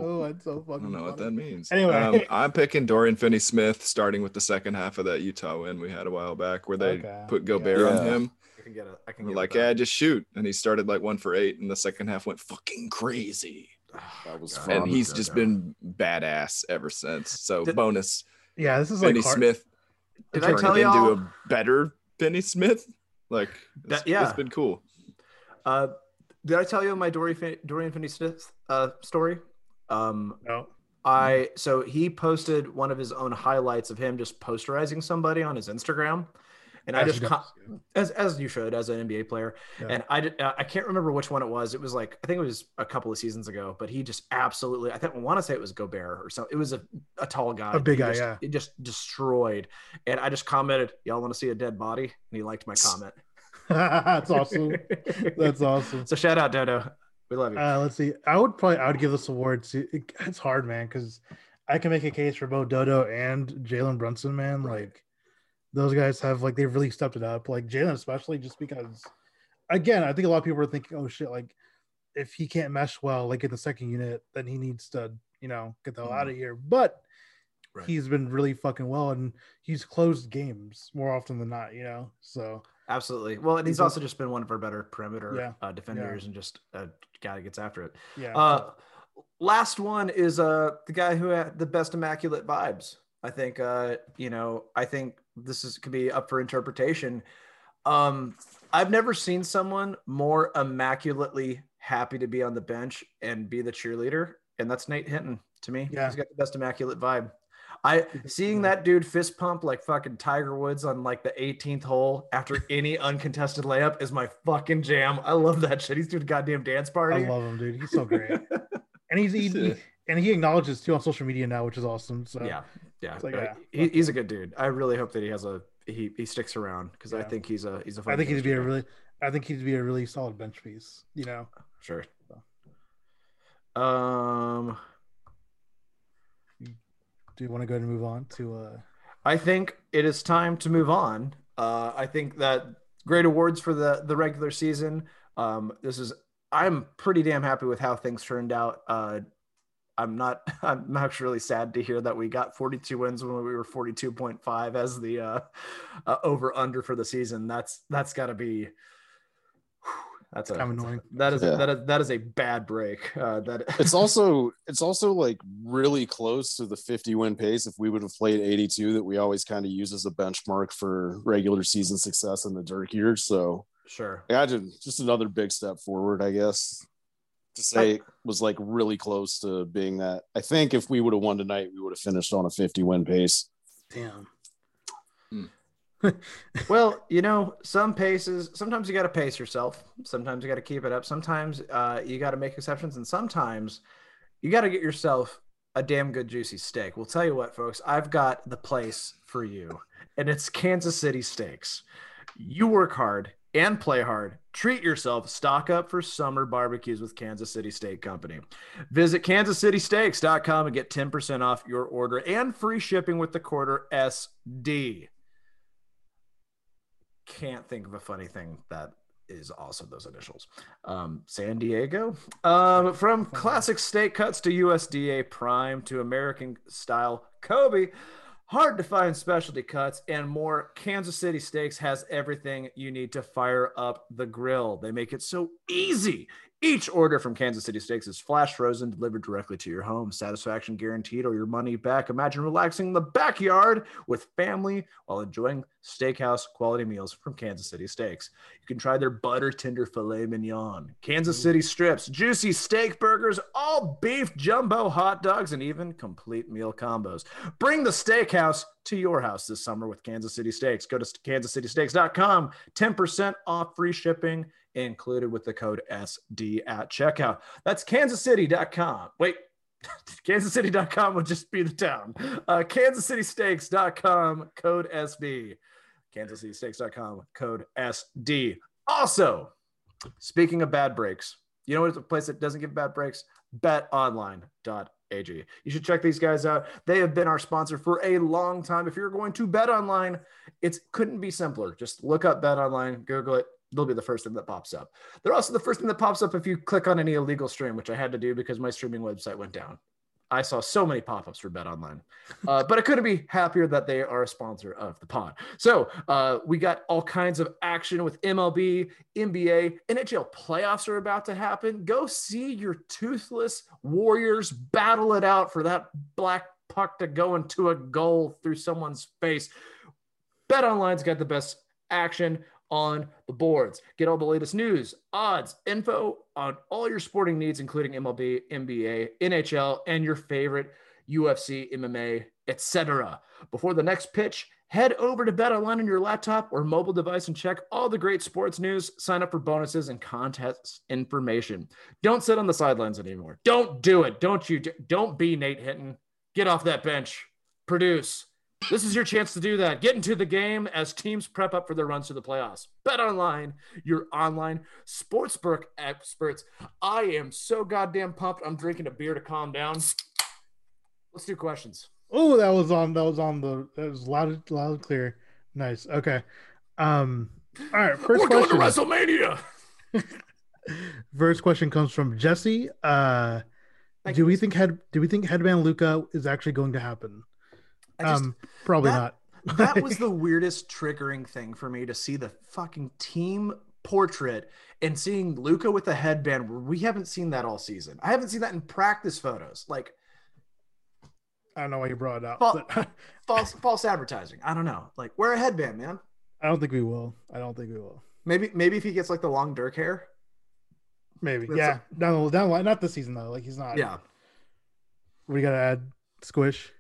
oh, that's so I don't know what that means. Anyway. um, I'm picking Dorian Finney Smith, starting with the second half of that Utah win we had a while back, where they Okay. put Gobert on him. I can get it. I can get like, it yeah, just shoot. And he started like one for eight, and the second half went fucking crazy. That was God. fun. And he's just doubt. been badass ever since. So Did- bonus, Yeah, this is like Finney hard- Smith. Did I turned tell into y'all? a better Finney Smith? Like, it's, That- yeah. it's been cool. Uh, did I tell you my Dorian Fin- Dorian Finney-Smith uh, story? Um, No. I so he posted one of his own highlights of him just posterizing somebody on his Instagram, and I just does. as as you should as an NBA player. Yeah. And I did, uh, I can't remember which one it was. It was like I think it was a couple of seasons ago, but he just absolutely I think I want to say it was Gobert or something. It was a, a tall guy, A big guy, just- yeah. It just destroyed, and I just commented, "Y'all want to see a dead body?" And he liked my comment. That's awesome. That's awesome. So shout out Dodo, we love you. Uh, let's see. I would probably I would give this award to. It, it's hard, man, because I can make a case for both Dodo and Jalen Brunson, man. Right. Like those guys have like they've really stepped it up. Like Jalen, especially just because, again, I think a lot of people are thinking, oh shit, like if he can't mesh well, like in the second unit, then he needs to, you know, get the hell out of here. But Right. he's been really fucking well, and he's closed games more often than not, you know. So Absolutely. Well, and he's also just been one of our better perimeter Yeah, uh, defenders and just a guy that gets after it. yeah, Uh, last one is uh the guy who had the best immaculate vibes. I think uh you know I think this is could be up for interpretation. Um, I've never seen someone more immaculately happy to be on the bench and be the cheerleader, and that's Nate Hinton to me. Yeah. He's got the best immaculate vibe. I seeing that dude fist pump like fucking Tiger Woods on like the 18th hole after any uncontested layup is my fucking jam. I love that shit. He's doing a goddamn dance party. I love him, dude. He's so great, and he's he, he- and he acknowledges too on social media now, which is awesome. So yeah, yeah. Like, Uh, yeah, he, he's a good dude. I really hope that he has a he he sticks around because I think he's a he's a. I think he'd be a really, I think he'd be a really solid bench piece. You know, sure. Um, do you want to go ahead and move on to? uh I think it is time to move on. Uh, I think that great awards for the the regular season. Um, this is I'm pretty damn happy with how things turned out. Uh, I'm not. I'm actually really sad to hear that we got 42 wins when we were 42.5 as the uh, uh, over under for the season. That's that's got to be. That's a, Kind of annoying. that is Yeah. that is that is a bad break. Uh, that It's also it's also like really close to the 50 win pace if we would have played 82 that we always kind of use as a benchmark for regular season success in the Dirk years. So sure. imagine just another big step forward, I guess. To say it was like really close to being that. I think if we would have won tonight, we would have finished on a 50 win pace. Damn. Well, you know, some paces, sometimes you got to pace yourself. Sometimes you got to keep it up. Sometimes uh, you got to make exceptions. And sometimes you got to get yourself a damn good juicy steak. We'll tell you what, folks, I've got the place for you, and it's Kansas City Steaks. You work hard and play hard. Treat yourself. Stock up for summer barbecues with Kansas City Steak Company. Visit kansascitysteaks.com and get 10% off your order and free shipping with the quarter SD can't think of a funny thing that is also those initials. Um, San Diego. Um, from classic steak cuts to USDA prime to American style Kobe. Hard to find specialty cuts and more. Kansas City Steaks has everything you need to fire up the grill. They make it so easy. Each order from Kansas City Steaks is flash frozen, delivered directly to your home. Satisfaction guaranteed or your money back. Imagine relaxing in the backyard with family while enjoying steakhouse quality meals from Kansas City Steaks. You can try their butter tender filet mignon, Kansas mm. City strips, juicy steak burgers, all beef jumbo hot dogs, and even complete meal combos. Bring the steakhouse to your house this summer with Kansas City Steaks. Go to kansascitysteaks.com, 10% off free shipping included with the code SD at checkout. That's kansascity.com. Wait, kansascity.com would just be the town. Uh, kansascitysteaks.com, code SB. kansascitysteaks.com, code SD. Also, speaking of bad breaks, you know what a place that doesn't give bad breaks? betonline.ag. You should check these guys out. They have been our sponsor for a long time. If you're going to bet online, it couldn't be simpler. Just look up bet online, Google it. They'll be the first thing that pops up. They're also the first thing that pops up if you click on any illegal stream, which I had to do because my streaming website went down. I saw so many pop-ups for Bet Online, uh, but I couldn't be happier that they are a sponsor of the pod. So uh, we got all kinds of action with MLB, NBA, NHL playoffs are about to happen. Go see your toothless Warriors battle it out for that black puck to go into a goal through someone's face. Bet Online's got the best action on the boards. Get all the latest news, odds, info on all your sporting needs, including MLB, NBA, NHL, and your favorite UFC, MMA, etc. Before the next pitch, head over to BetOnline on your laptop or mobile device and check all the great sports news, sign up for bonuses and contest information. Don't sit on the sidelines anymore. Don't do it. Don't you don't be Nate Hinton. Get off that bench. Produce. This is your chance to do that. Get into the game as teams prep up for their runs to the playoffs. Bet online, your online sportsbook experts. I am so goddamn pumped. I'm drinking a beer to calm down. Let's do questions. Oh, that was on. That was on the. That was loud, loud, and clear. Nice. Okay. Um. All right. 1st We're going to question. WrestleMania. First question comes from Jesse. Uh, Thank do you, we think head? Do we think Headband Luka is actually going to happen? Just- um, probably that- not. that was the weirdest triggering thing for me to see the fucking team portrait and seeing Luka with a headband. We haven't seen that all season. I haven't seen that in practice photos. Like I don't know why you brought it up. But false false advertising. I don't know. Like wear a headband, man. I don't think we will. I don't think we will. Maybe maybe if he gets like the long Dirk hair. Maybe. That's yeah. down the down. Not this season though. Like he's not. Yeah. We got to add? Squish.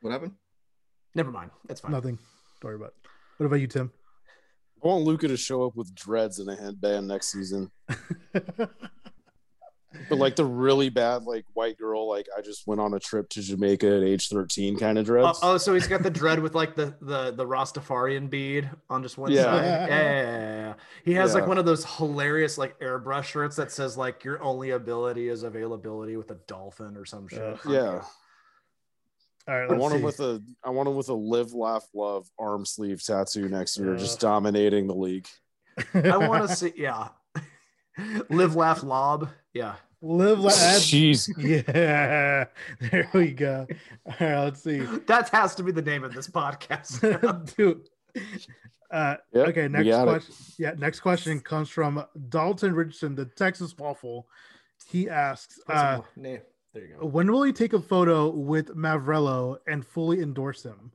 What happened? Never mind. That's fine. Nothing. Don't worry about. It. What about you, Tim? I want Luka to show up with dreads and a headband next season. But like the really bad, like white girl, like I just went on a trip to Jamaica at age 13 kind of Oh, dreads. oh, so he's got the dread with like the the the Rastafarian bead on just one Yeah. side. Yeah, yeah, yeah, yeah. He has like one of those hilarious like airbrush shirts that says like your only ability is availability with a dolphin or some shit. Uh, yeah. All right, I want see. him with a I want him with a live, laugh, love arm sleeve tattoo next year, Uh. just dominating the league. I want to see. Yeah, live, laugh, lob. Yeah. live. laugh, Jeez. Yeah, there we go. All right, let's see. That has to be the name of this podcast. Dude. Uh, Yep, okay, next got it. question. Yeah, next question comes from Dalton Richardson, the Texas Waffle. He asks, uh, Name. There you go. when will he take a photo with Mavrello and fully endorse him?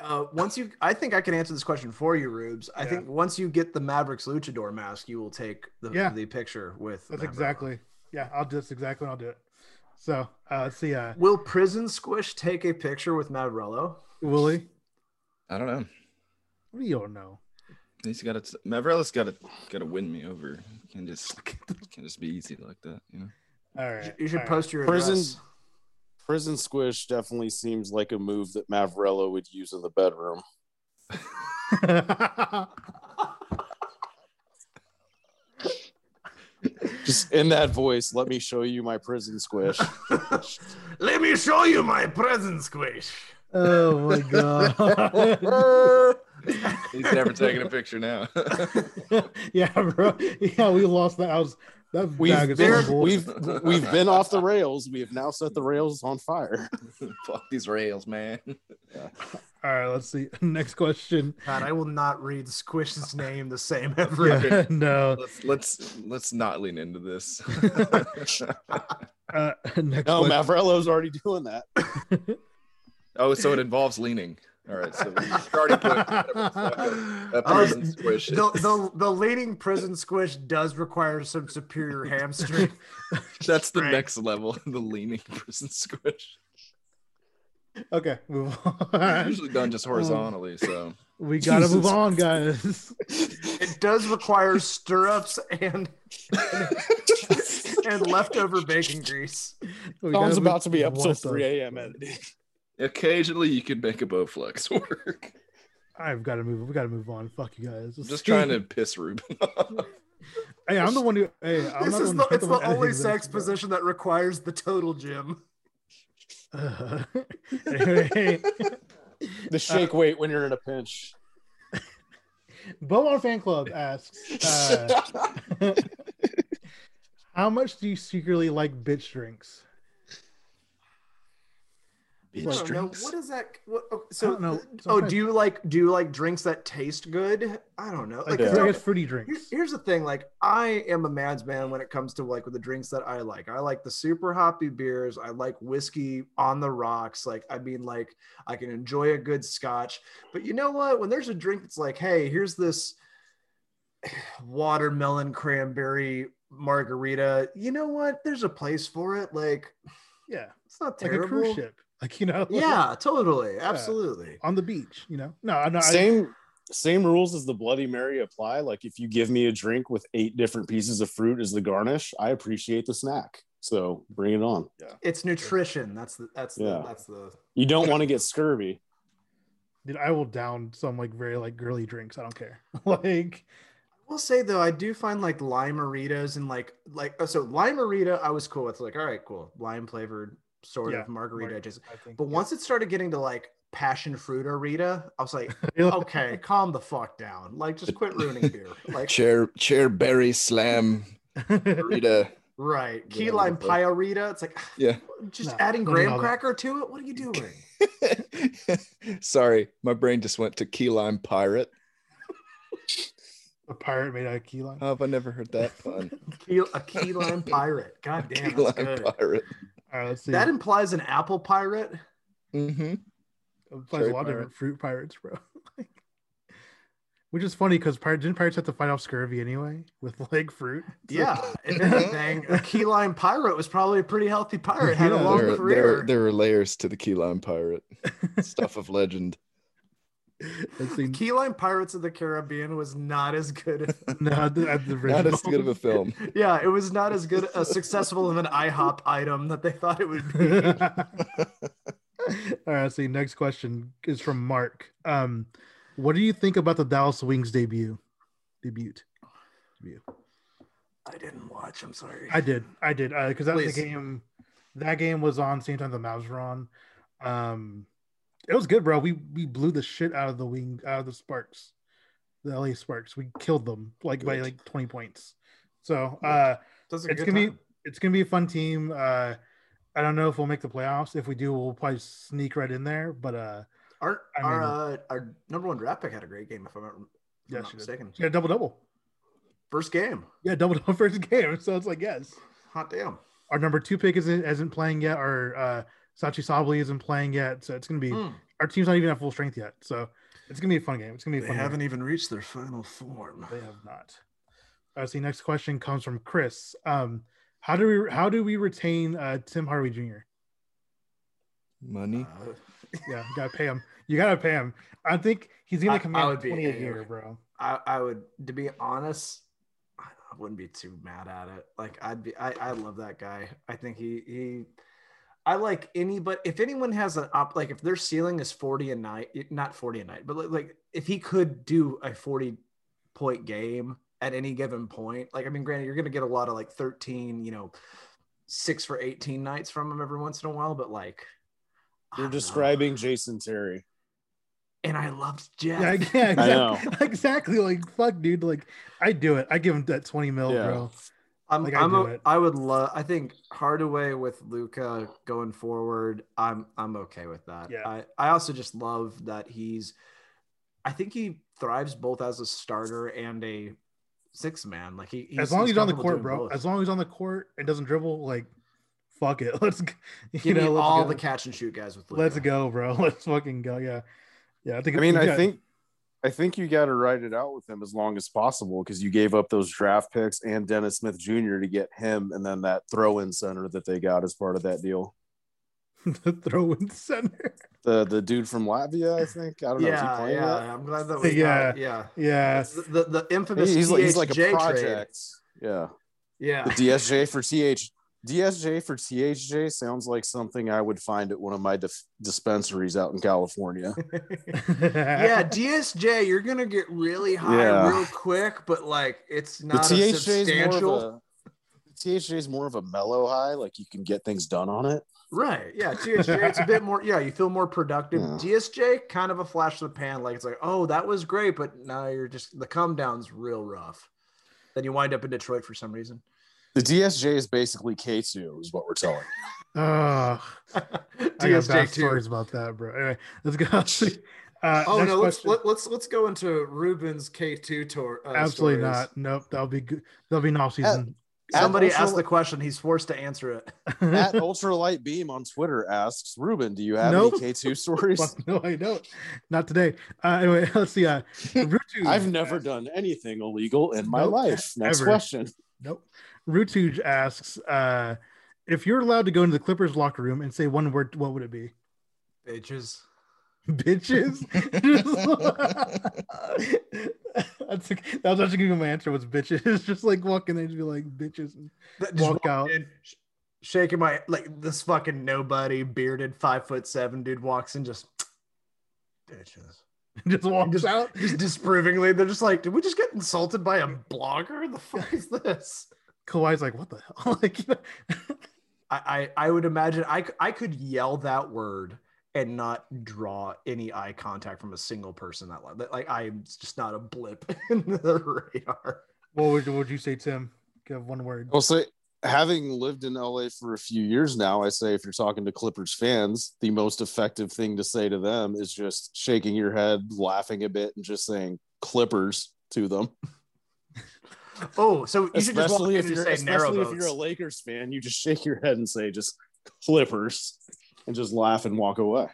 Uh, once you, I think I can answer this question for you, Rubes. I Yeah. think once you get the Mavericks luchador mask, you will take the, Yeah. the picture with. That's Mavrello. exactly. Yeah, I'll do just exactly when I'll do it. So uh, let's see. Uh, Will Prison Squish take a picture with Mavrello? will he? I don't know. What do you don't know? He's got to. Mavrello's got to got to win me over. Can just can just be easy like that, you know. All right. You should all post your Prison- address. Prison squish definitely seems like a move that Mavrello would use in the bedroom. Just in that voice, let me show you my prison squish. Let me show you my Prison Squish. oh my god. He's never taking a picture now. yeah, bro. Yeah, we lost that. I was that We've bag been, we've we've been off the rails. We have now set the rails on fire. Fuck these rails, man. All right, let's see. Next question. God, I will not read Squish's name the same every. Yeah, no. Let's let's let's not lean into this. Uh, next No, question. Mavrello's already doing that. oh, so it involves leaning. All right, so we already put a Oh, prison squish. the, the, the leading prison squish does require some superior hamstring. That's the Right. next level. The leaning prison squish. Okay, move on. Usually done just horizontally. So we gotta move on, guys. It does require stirrups and and leftover bacon grease. We about to be up till 3 a.m. editing. Occasionally you can make a Bowflex work. I've got to move. We got to move on. Fuck you guys. I'm just trying to piss Ruben off. Hey, I'm the one who. Hey, I'm This not is one the, who's it's the one only sex this, position that requires the total gym. Uh, anyway, The shake weight when you're in a pinch. Beaumont Fan Club asks, uh, how much do you secretly like bitch drinks? I Bitch don't know. What is that? What, oh, I so, don't know. oh, do you like do you like drinks that taste good? I don't know. Like, Like, I no, guess fruity here- drinks. here's the thing. Like, I am a man's man when it comes to like with the drinks that I like. I like the super hoppy beers. I like whiskey on the rocks. Like, I mean, like I can enjoy a good scotch. But you know what? When there's a drink that's like, hey, here's this watermelon cranberry margarita. You know what? There's a place for it. Like, Yeah, it's not like terrible. a cruise ship. Like you know. Yeah, totally, absolutely. on the beach. You know. No, no. I, Same same rules as the Bloody Mary apply. Like if you give me a drink with eight different pieces of fruit as the garnish, I appreciate the snack. So bring it on. yeah It's nutrition. That's the that's the that's the You don't want to get scurvy. dude, I will down some like very like girly drinks. I don't care. like I will say though, I do find like lime maritas and like like oh, so lime marita, I was cool with like, all right, cool. Lime flavored sort Yeah, of margarita. mar- just think. but yeah. once it started getting to like passion fruit Arita, I was like, okay, calm the fuck down. Like just quit ruining beer. Like Chair chair berry slam Rita. right. Key Whatever lime the pie Arita. It's like Yeah. just No, adding graham all that. cracker to it. What are you doing? Sorry, my brain just went to key lime pirate. a pirate made out of key lime. Oh, How have I never heard that pun? Key, a key lime pirate. God damn, key lime good. pirate. All right, let's see. That implies an apple pirate. Mm-hmm. It plays a Cherry lot of different fruit pirates, bro. which is funny because Pirates didn't Pirates have to fight off scurvy anyway with like fruit. Yeah, if anything, a key lime pirate was probably a pretty healthy pirate. Had a long there, career. there, there are layers to the key lime pirate. Stuff of legend. Let's. Key lime Pirates of the Caribbean was not as good. No, the, the Not as good of a film. yeah, it was not as good, as successful of an IHOP item that they thought it would be. All right, let's see. Next question is from Mark. Um, what do you think about the Dallas Wings debut? Debut. Debut. I didn't watch. I'm sorry. I did. I did. Because that was the game. That game was on same time the Mavs were on. Um, it was good, bro. We we blew the shit out of the wing out of the Sparks, the LA Sparks. We killed them like by like twenty points. So uh, it's gonna be it's gonna be a fun team. Uh, I don't know if we'll make the playoffs. If we do, we'll probably sneak right in there. But uh, Our I our uh, our number one draft pick had a great game. If I'm not, if I'm Yeah, not mistaken. yeah, double double. First game. Yeah, double double first game. So it's like yes. Hot damn. Our number two pick isn't isn't playing yet. Our uh, Satou Sabally isn't playing yet. So it's gonna be Mm. our team's not even at full strength yet. So it's gonna be a fun game. It's gonna be a They fun. haven't Game. even reached their final form. They have not. Uh, see, next question comes from Chris. Um, how do we how do we retain uh, Tim Hardaway Jr.? Money. Uh, Yeah, you gotta pay him. You gotta pay him. I think he's gonna come I would be twenty a a- year, bro. I, I would, to be honest, I I wouldn't be too mad at it. Like I'd be, I, I love that guy. I think he, he, I like any, but if anyone has an up, like if their ceiling is 40 a night, not 40 a night, but like- like if he could do a 40 point game at any given point, like, I mean, granted, you're going to get a lot of like 13, you know, six for 18 nights from him every once in a while, but like, You're don't know. describing Jason Terry. and I loved Jet. Yeah, yeah, I know. exactly. exactly. Like fuck, dude. Like I do it. I give him that twenty mil, Yeah. bro. I'm, Like, I I'm do a, it. I would love. I think Hardaway with Luka going forward. I'm I'm okay with that. Yeah. I I also just love that he's. I think he thrives both as a starter and a six man. Like he he's, as long as he's on the court, bro. both. As long as he's on the court and doesn't dribble, like fuck it. Let's you Give me know, let's all go. the catch and shoot guys with Luka. Let's go, bro. Let's fucking go. Yeah. Yeah. I think I mean, we I got- think I think you got to ride it out with him as long as possible because you gave up those draft picks and Dennis Smith Jr. to get him, and then that throw-in center that they got as part of that deal. the throw in center. The the dude from Latvia, I think. I don't know. is he Yeah, playing yeah. yet? I'm glad that was Yeah. not- yeah. Yeah. The, the the infamous He's like, he's like a THJ trade. project. Yeah. Yeah. The DSJ for TH DSJ for THJ sounds like something I would find at one of my dif- dispensaries out in California. yeah, DSJ, you're gonna get really high Yeah. real quick, but like it's The not a THJ is more substantial. of a THJ is more of a mellow high, like you can get things done on it. Right. Yeah. THJ, it's a bit more, yeah, you feel more productive. Yeah. DSJ, kind of a flash of the pan. Like it's like, oh, that was great, but now you're just the come down's real rough. Then you wind up in Detroit for some reason. The DSJ is basically K2, is what we're telling. you. Oh, I got bad stories about that, bro. Anyway, let's go. Uh, Oh no, let's question. let, let's let's go into Ruben's K two tour. Uh, Absolutely stories. not. Nope. That'll be good. That'll be an off season. At Somebody Ultra- asked the question. He's forced to answer it. At Ultralight Beam on Twitter asks, Ruben, do you have Nope. any K2 stories? No, I don't. Not today. Uh, anyway, let's see. Uh, I've never asks- done anything illegal in my Nope, life. Next ever. question. Nope. Rutuj asks, uh, if you're allowed to go into the Clippers locker room and say one word, what would it be? Bitches. Bitches. That's that was actually gonna be my answer was bitches. Just like walk in there and just be like bitches and Walk out. in, sh- shaking my like this fucking nobody bearded five foot seven dude walks in just bitches just walks Just- out. just disapprovingly they're just like did we just get insulted by a blogger the fuck is this Kawhi's like, what the hell? like, you know, I, I I would imagine I, I could yell that word and not draw any eye contact from a single person that like, like I'm just not a blip in the radar. what would what would you say, Tim? Give one word. I'll say, having lived in LA for a few years now, I say if you're talking to Clippers fans, the most effective thing to say to them is just shaking your head, laughing a bit, and just saying Clippers to them. Oh, so you should just walk especially in if you're just say narrow especially if you're a. Lakers fan, you just shake your head and say just Clippers and just laugh and walk away.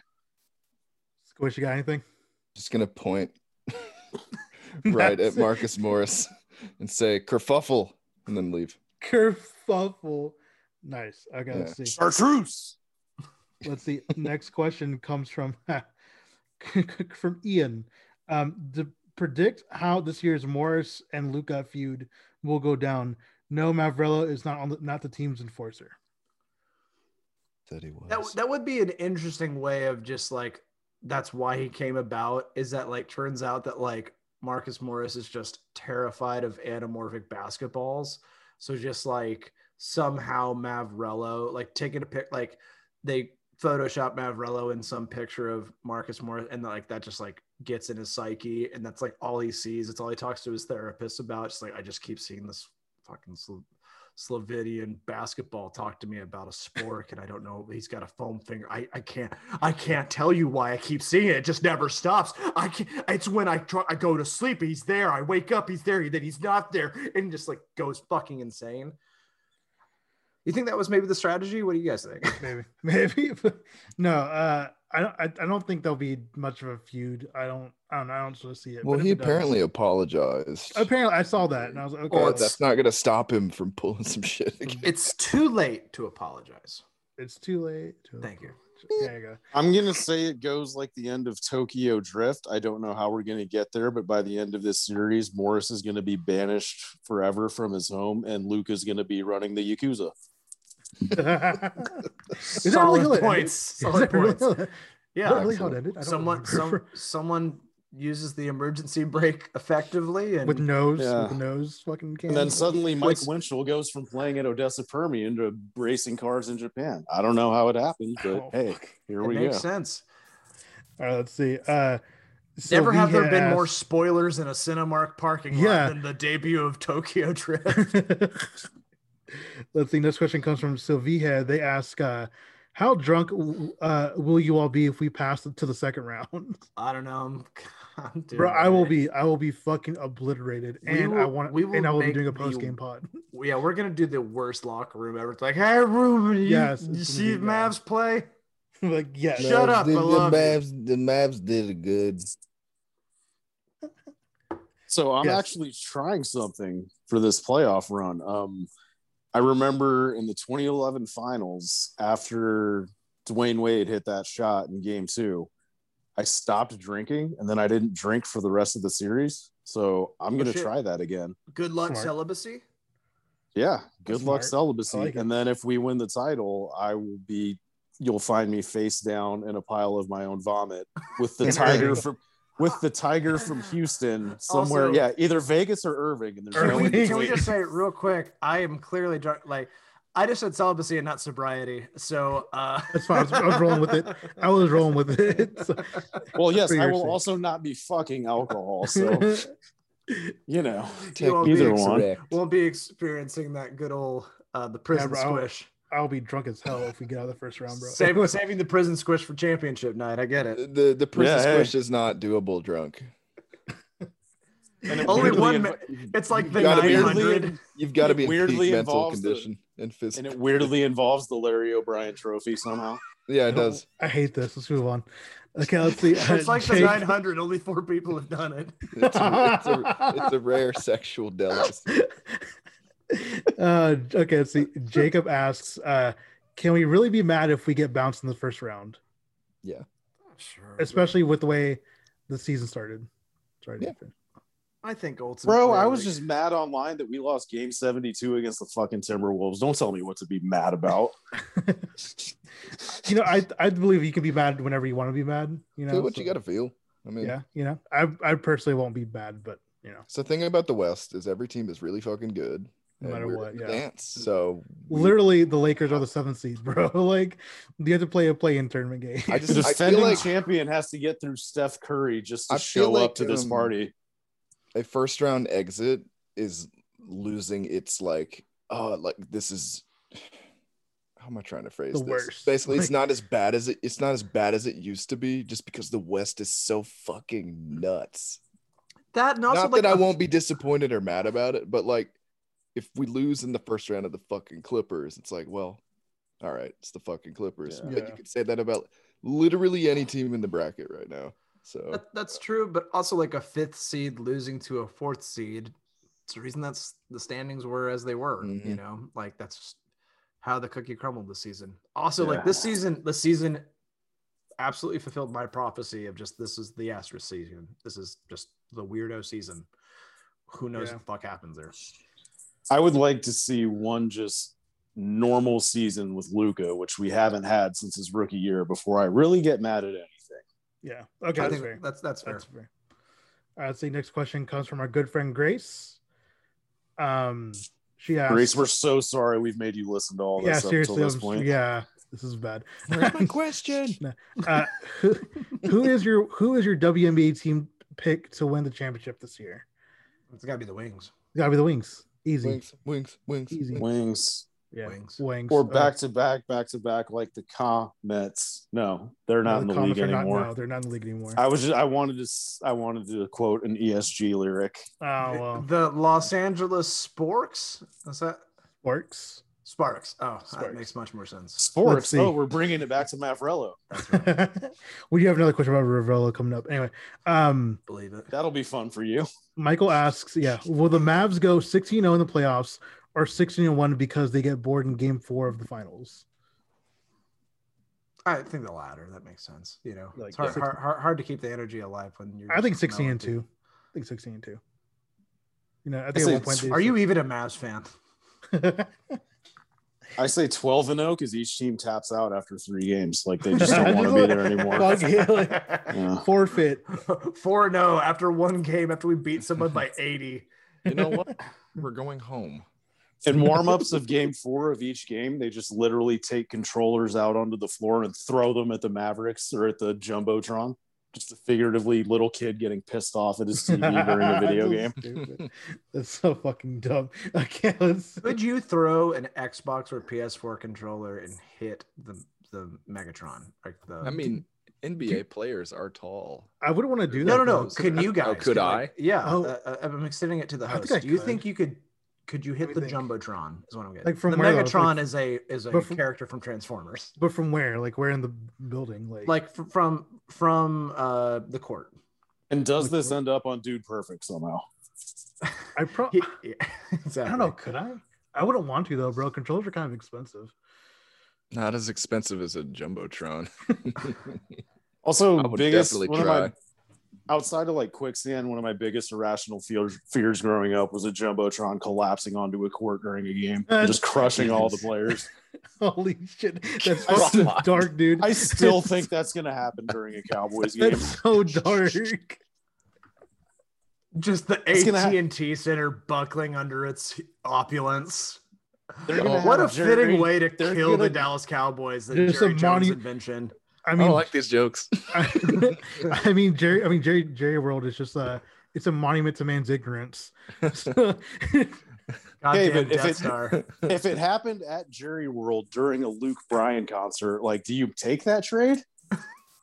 Squish, you got anything? Just gonna point. right at Marcus Morris and say kerfuffle and then leave. kerfuffle. Nice. Okay, let's see. Chartreuse. Let's see. Next question comes from from Ian. Um, to predict how this year's Morris and Luka feud will go down. No, Mavrello is not on the not the team's enforcer. That he was. That, that would be an interesting way of just like that's why he came about is that like turns out that like Marcus Morris is just terrified of anamorphic basketballs. So just like somehow Mavrello like taking a pic like they Photoshop Mavrello in some picture of Marcus Morris and like that just like gets in his psyche and that's like all he sees. It's all he talks to his therapist about. It's like I just keep seeing this fucking Slo- Slovenian basketball talk to me about a spork and I don't know he's got a foam finger. I, I can't I can't tell you why I keep seeing it. It just never stops. I can't it's when I try I go to sleep, he's there. I wake up, he's there, then he's not there, and just like goes fucking insane. You think that was maybe the strategy? What do you guys think? Maybe, maybe. no, uh, I don't. I, I don't think there'll be much of a feud. I don't. I don't. I don't sort of see it. well, he it does- apparently apologized. apparently I saw that and I was like, okay, Well, that's not gonna stop him from pulling some shit again. It's too late to apologize. it's too late. To Thank you. There you go. I'm gonna say it goes like the end of Tokyo Drift. I don't know how we're gonna get there, but by the end of this series, Morris is gonna be banished forever from his home, and Luke is gonna be running the Yakuza. Is that really Solid how it points. Is Solid that really points. how Yeah. Really how it ended? I don't someone some, someone uses the emergency brake effectively and with nose, Yeah. with nose fucking can. And then suddenly Mike What's- Winchell goes from playing at Odessa Permian to racing cars in Japan. I don't know how it happened, but Oh, hey, here it we makes go. Makes sense. All right, let's see. Uh, Never have there Sylvia been more spoilers in a Cinemark parking lot Yeah. than the debut of Tokyo Drift. Let's see. Next question comes from Sylvia. They ask, uh, "How drunk uh, will you all be if we pass to the second round?" I don't know. I'm, I'm doing Bro, I will be, I will be fucking obliterated, We and I will- want, we will and I will be doing a post game pod. Yeah, we're gonna do the worst locker room ever. It's like, hey, Ruben, you, Yes, you it's see gonna bad. Mavs play? like, yes, Shut up, The, I the love you. Mavs, the Mavs did it good. So I'm Yes. actually trying something for this playoff run. Um, I remember in the 2011 finals after Dwyane Wade hit that shot in game two, I stopped drinking and then I didn't drink for the rest of the series. So I'm Oh, going to try that again. Good luck Smart. celibacy. Yeah. Good That's luck smart. celibacy. Like and then if we win the title, I will be, you'll find me face down in a pile of my own vomit with the tiger from. With the tiger from Houston somewhere, Also- yeah, either Vegas or Irving, and there's Can no we, can we just say real quick? I am clearly drunk. Like, I just said celibacy and not sobriety. So, uh, that's fine. I was, I was rolling with it. I was rolling with it. So- Well, yes, I will sake. also not be fucking alcohol. So, you know, You either one. We'll be experiencing that good old uh, the prison bro, I'll- squish. I'll be drunk as hell if we get out of the first round, bro. Save, saving the prison squish for championship night. I get it. The the prison Yeah, hey. squish is not doable drunk. And Only one inv- It's like the gotta be- 900. You've got to be in weirdly peak mental involves the- condition and and it weirdly involves the Larry O'Brien Trophy somehow. yeah, it does. I hate this. Let's move on. Okay, let's see. It's like the 900. Only four people have done it. It's a, it's a, it's a rare sexual delicacy. Uh, okay, let's see. Jacob asks, uh, "Can we really be mad if we get bounced in the first round, Yeah. Sure. especially with the way the season started?" Sorry, Yeah. I think ultimately. Bro, I was like- just mad online that we lost game 72 against the fucking Timberwolves. Don't tell me what to be mad about. you know, I I believe you can be mad whenever you want to be mad. You know, Feel what so- you got to feel. I mean, Yeah, you know, I I personally won't be mad, but you know, So the thing about the West is every team is really fucking good. No matter what, yeah. Dance. So we- literally the Lakers are the seventh seed, bro. like you have to play a play-in tournament game. I The just I defending feel like champion has to get through Steph Curry just to I feel show like, up to this um, party. a first round exit is losing its like oh like this is how am I trying to phrase The this? worst. Basically, it's not as bad as it it's not as bad as it used to be just because the West is so fucking nuts. that, and also not like that I a- won't be disappointed or mad about it, but like if we lose in the first round of the fucking Clippers, it's like, well, all right, it's the fucking Clippers. Yeah. But you could say that about literally any team in the bracket right now. So That, that's true, but also like a fifth seed losing to a fourth seed. It's the reason that's the standings were as they were. You Mhm. know, like that's how the cookie crumbled this season. Also, like this season, the season absolutely fulfilled my prophecy of just this is the asterisk season. This is just the weirdo season. Who knows Yeah. what the fuck happens there? I would like to see one just normal season with Luka, which we haven't had since his rookie year, before I really get mad at anything. Yeah. Okay. I That's fair. that's that's fair. That's fair. All right, let's see. Next question comes from our good friend Grace. Um, she asked, Grace, we're so sorry we've made you listen to all yeah, this up seriously, this point. yeah, this is bad. Where's my question? uh, who, who is your who is your WNBA team pick to win the championship this year? It's got to be the wings. Gotta be the Wings. Easy. Wings, wings, wings. Easy. wings. Wings Yeah. Wings. Wings. or Uh, back to back, back to back, like the Comets. No, they're no, not in the league Comets are not- anymore. no, they're not in the league anymore. I was just, I wanted to s- I wanted to quote an ESG lyric. oh well, The Los Angeles Sporks. Is that works. Sparks? Oh, that makes much more sense. Sports. Oh, we're bringing it back to Mavrello. we do have another question about Ravello coming up. Anyway, um, Believe it. That'll be fun for you. Michael asks, yeah, will the Mavs go 16 0 in the playoffs or 16 1 because they get bored in game four of the finals? I think the latter. That makes sense. You know, Like, it's hard, yeah. hard, hard, hard to keep the energy alive when you're. I think 16 and 2. I think 16 and 2. You know, I I think say at one point. Are you even a Mavs fan? I say 12 and 0 because each team taps out after three games. Like they just don't want to be there anymore. Fuck yeah, like, Yeah. forfeit. Four no oh after one game after we beat someone by eighty. You know what? We're going home. In warm ups of game four of each game, they just literally take controllers out onto the floor and throw them at the Mavericks or at the Jumbotron. Just a figuratively little kid getting pissed off at his TV during a video game. Stupid. That's so fucking dumb. Okay, let's. Would you throw an Xbox or PS4 controller and hit the the Megatron? Like the I mean, NBA players are tall. I wouldn't want to do that. no, no, no. Can you guys? Oh, could like- yeah. Oh. uh, uh, I'm extending it to the I host. I Do you could. think you could? Could you hit the me think. jumbotron? Is what I'm getting. Like from the where, though? Megatron Like- is a is a from- character from Transformers. But from where? Like where in the building? Like, Like from from uh the court. And does this end up on Dude Perfect somehow? I probably. Yeah, exactly. I don't know. Could I? I wouldn't want to though, bro. Controllers are kind of expensive. Not as expensive as a jumbotron. Also, biggest definitely one of my outside of like quicksand, one of my biggest irrational fears fears growing up was a jumbotron collapsing onto a court during a game, and just crushing all the players. Holy shit, that's I fucking dark, dude. I still think that's gonna happen during a Cowboys game. that's so dark. Just the It's gonna ha- AT and T Center buckling under its opulence. They're gonna What a Jerry- fitting way to kill the gonna- Dallas Cowboys. That Jerry some Jones monu- invention. I I mean, don't like these jokes. I, I mean, Jerry. I mean, Jerry. Jerry World is just a. It's a monument to man's ignorance. So- Goddamn but if Death it- Star. If it happened at Jerry World during a Luke Bryan concert, like, do you take that trade?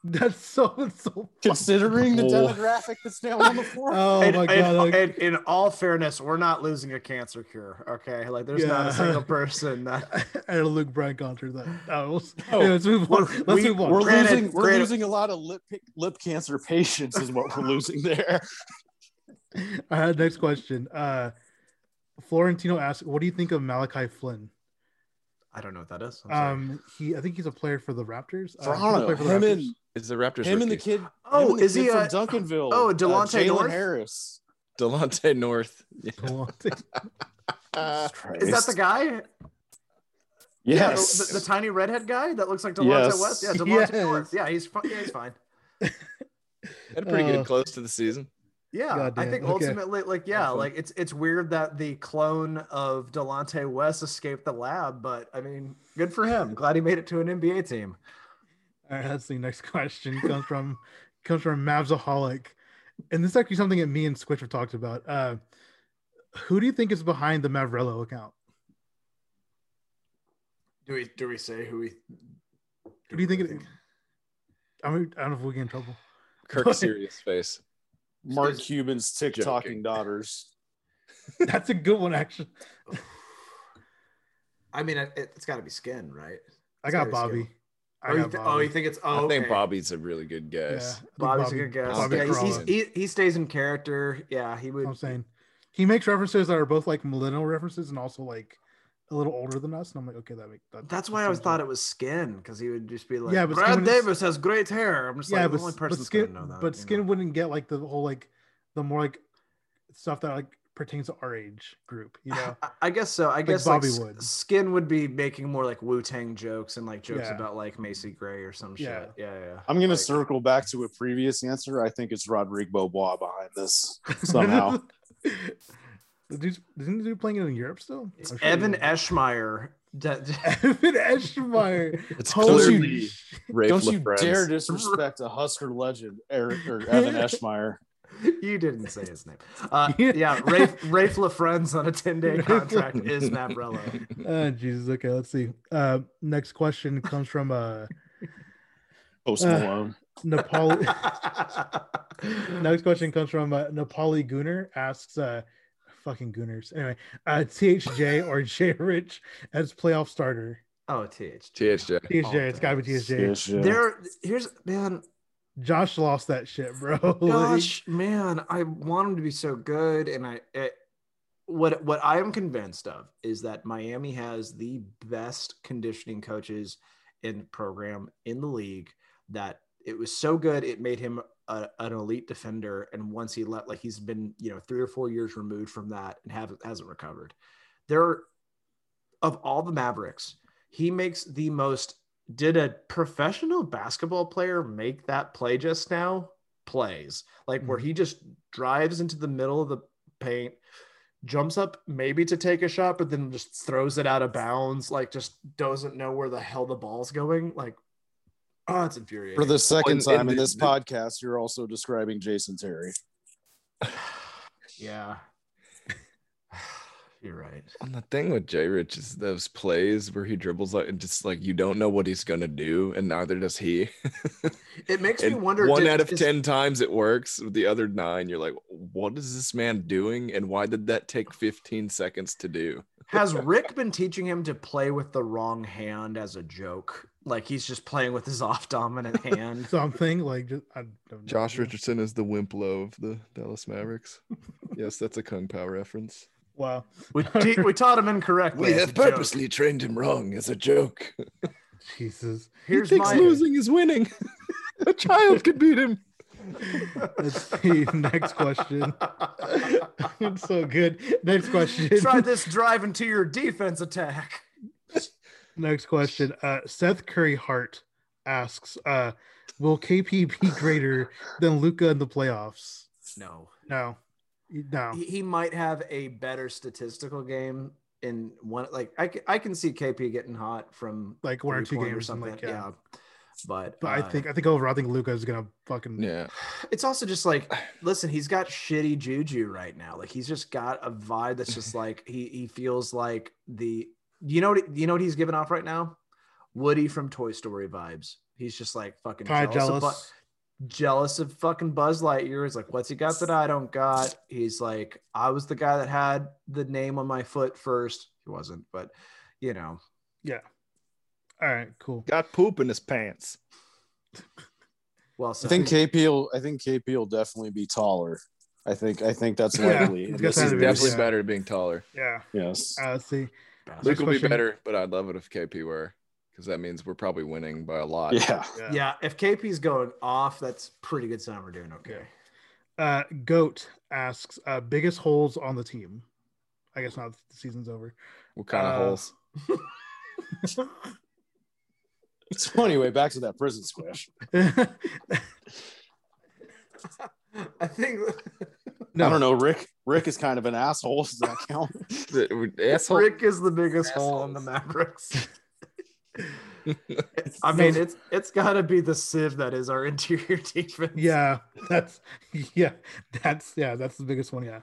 that's so. It's so. Considering the Oh. demographic that's down on the floor. Oh and, my god! like- and in all fairness, we're not losing a cancer cure. Okay, like there's not a single person that. at a Luke Bryan concert. That, that was. Oh, Anyway, let's move on. we're- Let's we- move on. We're Granted- losing. We're granted- losing a lot of lip lip cancer patients, is what we're losing there. Next question. Uh, Florentino asks, "What do you think of Malachi Flynn?" I don't know what that is. I'm. Um, he, I think he's a player for the Raptors. Uh, Toronto, for the him Raptors. and Is the Raptors him and the kid. Oh, the is kid he, from uh, Duncanville? oh, uh, Delonte Jalen North? Harris. Delonte North? Yeah. is that the guy? Yes. Yeah, the, the tiny redhead guy that looks like Delonte Yes. West. Yeah, Delonte Yes. North. Yeah, he's fine. Yeah, he's fine. Had a pretty Uh, good close to the season. Yeah, I Goddamn, think okay. ultimately, like, yeah, Awesome. like it's it's weird that the clone of Delonte West escaped the lab, but I mean, good for him. Glad he made it to an NBA team. All right, that's the next question. comes from comes from Mavsaholic, and this is actually something that me and Squish have talked about. Uh, who do you think is behind the Mavrello account? Do we do we say who we? Who do you think it? I mean, I don't know if we get in trouble. Kirk serious face. Mark Cuban's Joking. TikToking daughters. That's a good one, actually. I mean, it, it's got to be Skin, right? I got It's gotta be Bobby. Skin. Oh, you, th- oh, you think it's? I Oh, think. Bobby's a really good guess. think Bobby's Bobby- a good guess. Bobby Yeah, he's, he's, he, he stays in character. Yeah, he would. I'm saying he makes references that are both like millennial references and also like a little older than us. And I'm like, okay, that makes that, That's why I always thought it was Skin because he would just be like, Yeah, but Brad Davis has great hair. I'm just yeah, like but, the only but person skin, gonna know that. but skin know? wouldn't get like the whole like the more like stuff that like pertains to our age group. You know, I- I guess so. I guess Bobby like, S- would. Skin would be making more like Wu Tang jokes and like jokes Yeah. about like Macy Gray or some shit. Yeah. Yeah, yeah. I'm gonna Like- circle back to a previous answer. I think it's Rodrigue Beaubois behind this somehow. the dude's isn't the dude playing it in Europe still? It's sure Evan. Eschmeyer. D- d- Evan Eschmeyer. It's Holy clearly sh- Rafe Don't you LaFrance. dare disrespect a Husker legend, Eric or Evan Eschmeyer. you didn't say his name. Uh, Yeah. yeah, Rafe, Rafe LaFrance on a 10 day contract La- is Mavrello. Oh Jesus. Okay, let's see. Uh, next question comes from uh Post Uh, Malone. Nepali. next question comes from uh, Nepali Gunner. Asks, uh, fucking Gooners. Anyway, uh, THJ or J Rich as playoff starter. oh, TH. THJ. THJ, All it's gotta be days. THJ. There, here's man. Josh lost that shit, bro. Gosh, man, I want him to be so good, and I. It, what what I am convinced of is that Miami has the best conditioning coaches in program in the league. That it was so good, it made him a, an elite defender. And once he let, like he's been, you know, three or four years removed from that and have hasn't recovered. There, of all the Mavericks, he makes the most. Did a professional basketball player make that play just now? Plays like where hmm. he just drives into the middle of the paint, jumps up maybe to take a shot, but then just throws it out of bounds, like just doesn't know where the hell the ball's going. Like, oh, it's infuriating. For the second Well, and- time in and this the- podcast, you're also describing Jason Terry. yeah. You're right. And the thing with Jay Rich is those plays where he dribbles like just like you don't know what he's gonna do, and neither does he. It makes me wonder. one did- out of is- ten times it works. With the other nine, you're like, what is this man doing? And why did that take 15 seconds to do? Has Rick been teaching him to play with the wrong hand as a joke? Like he's just playing with his off dominant hand. something like just I don't know. Josh Richardson is the Wimp Lo of the Dallas Mavericks. yes, that's a Kung Pow reference. Wow. We, te- we taught him incorrectly. We have a joke. purposely trained him wrong as a joke. Jesus. Here's he thinks my losing is winning. a child could beat him. Let's see. Next question. it's so good. Next question. Try this drive into your defense attack. Next question. Uh, Seth Curry Hart asks, uh, "Will KP be greater than Luka in the playoffs?" No. No, no. he, he might have a better statistical game in one like I, I can see KP getting hot from Like one or two three-point games, and like yeah. But, But I uh, think I think overall, I think Luka is gonna fucking Yeah. it's also just like listen, he's got shitty juju right now. Like he's just got a vibe that's just like he he feels like the you know what you know what he's giving off right now? Woody from Toy Story vibes. He's just like fucking kind jealous, jealous. Of, Bu- jealous of fucking Buzz Lightyear. He's like, what's he got that I don't got? He's like, I was the guy that had the name on my foot first. He wasn't, but you know, yeah. All right, cool. Got poop in his pants. well I think KP will. I think KP will definitely be taller. I think. I think that's likely. he's And got this that is He's Yeah. definitely Yeah. better at being taller. Yeah. yes. Uh, let's see. Bastard. Luke will be better, but I'd love it if KP were, because that means we're probably winning by a lot. Yeah. Yeah. Yeah, if KP's going off, that's pretty good sign we're doing okay. Uh, Goat asks, uh, "Biggest holes on the team?" I guess not. The season's over. What kind of Uh, holes? So anyway, back to that prison squish. I think no, I don't know. Rick. Rick is kind of an asshole. Does that count? The- Asshole. Rick is the biggest hole in the Mavericks. I mean, it's it's got to be the sieve that is our interior defense. Yeah, that's yeah, that's yeah, that's the biggest one. Yeah,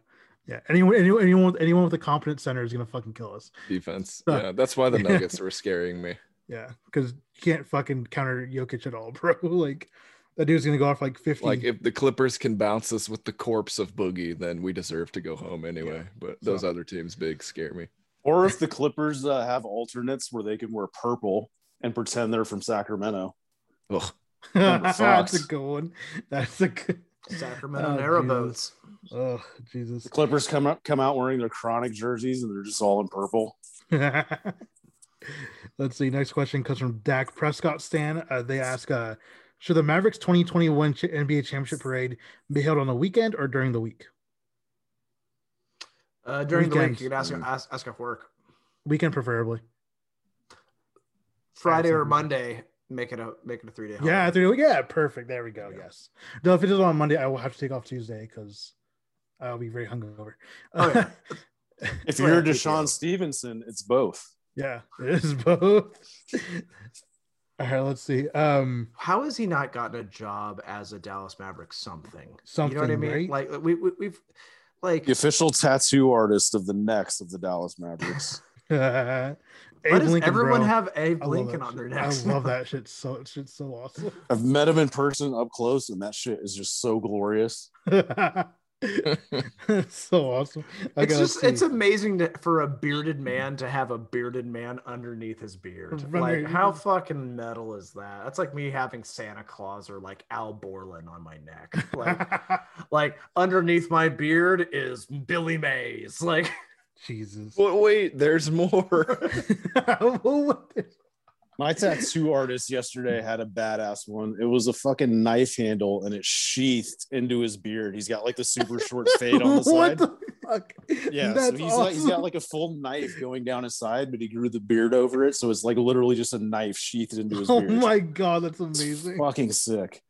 yeah. Anyone, anyone, anyone, with- anyone with a competent center is gonna fucking kill us. defense. Uh, Yeah, that's why the yeah. Nuggets were scaring me. Yeah, because you can't fucking counter Jokic at all, bro. Like that dude's gonna go off like fifty. Like if the Clippers can bounce us with the corpse of Boogie, then we deserve to go home anyway. But So- those other teams big scare me. Or if the Clippers uh, have alternates where they can wear purple and pretend they're from Sacramento. Ugh. That's a good one. That's a good. Sacramento Oh, narrowboats. Oh Jesus. The Clippers come up come out wearing their chronic jerseys and they're just all in purple. Let's see. Next question comes from Dak Prescott Stan. Uh, they ask, uh, should the Mavericks 2021 NBA championship parade be held on the weekend or during the week? Uh, during the week, you can ask, Mm. ask ask off work. Weekend preferably. Friday or Monday, make it a make it a three day. Yeah, three, day. yeah, perfect. There we go. Yes. No, if it is on Monday, I will have to take off Tuesday because I'll be very hungover. Oh, yeah. If Well, you're Deshaun. Stevenson, it's both. yeah, it is both. All right, let's see. Um, How has he not gotten a job as a Dallas Maverick? Something. Something, you know what I mean? right? Like we, we we've like The official tattoo artist of the necks of the Dallas Mavericks. Why does Lincoln, everyone bro. have Abe I Lincoln that on their shit. necks? I love that shit. So shit's so awesome. I've met him in person up close, and that shit is just so glorious. it's so awesome. I It's gotta just it's amazing to, for a bearded man to have a bearded man underneath his beard. Right. Like how fucking metal is that? That's like me having Santa Claus or like Al Borland on my neck. Like like underneath my beard is Billy Mays. Like Jesus. Well, wait, there's more. My tattoo artist yesterday had a badass one. It was a fucking knife handle, and it sheathed into his beard. He's got like the super short fade on the side. what the fuck? Yeah, That's so he's like he's got like a full knife going down his side, but he grew the beard over it, so it's like literally just a knife sheathed into his Oh beard. my god, that's amazing. Fucking sick.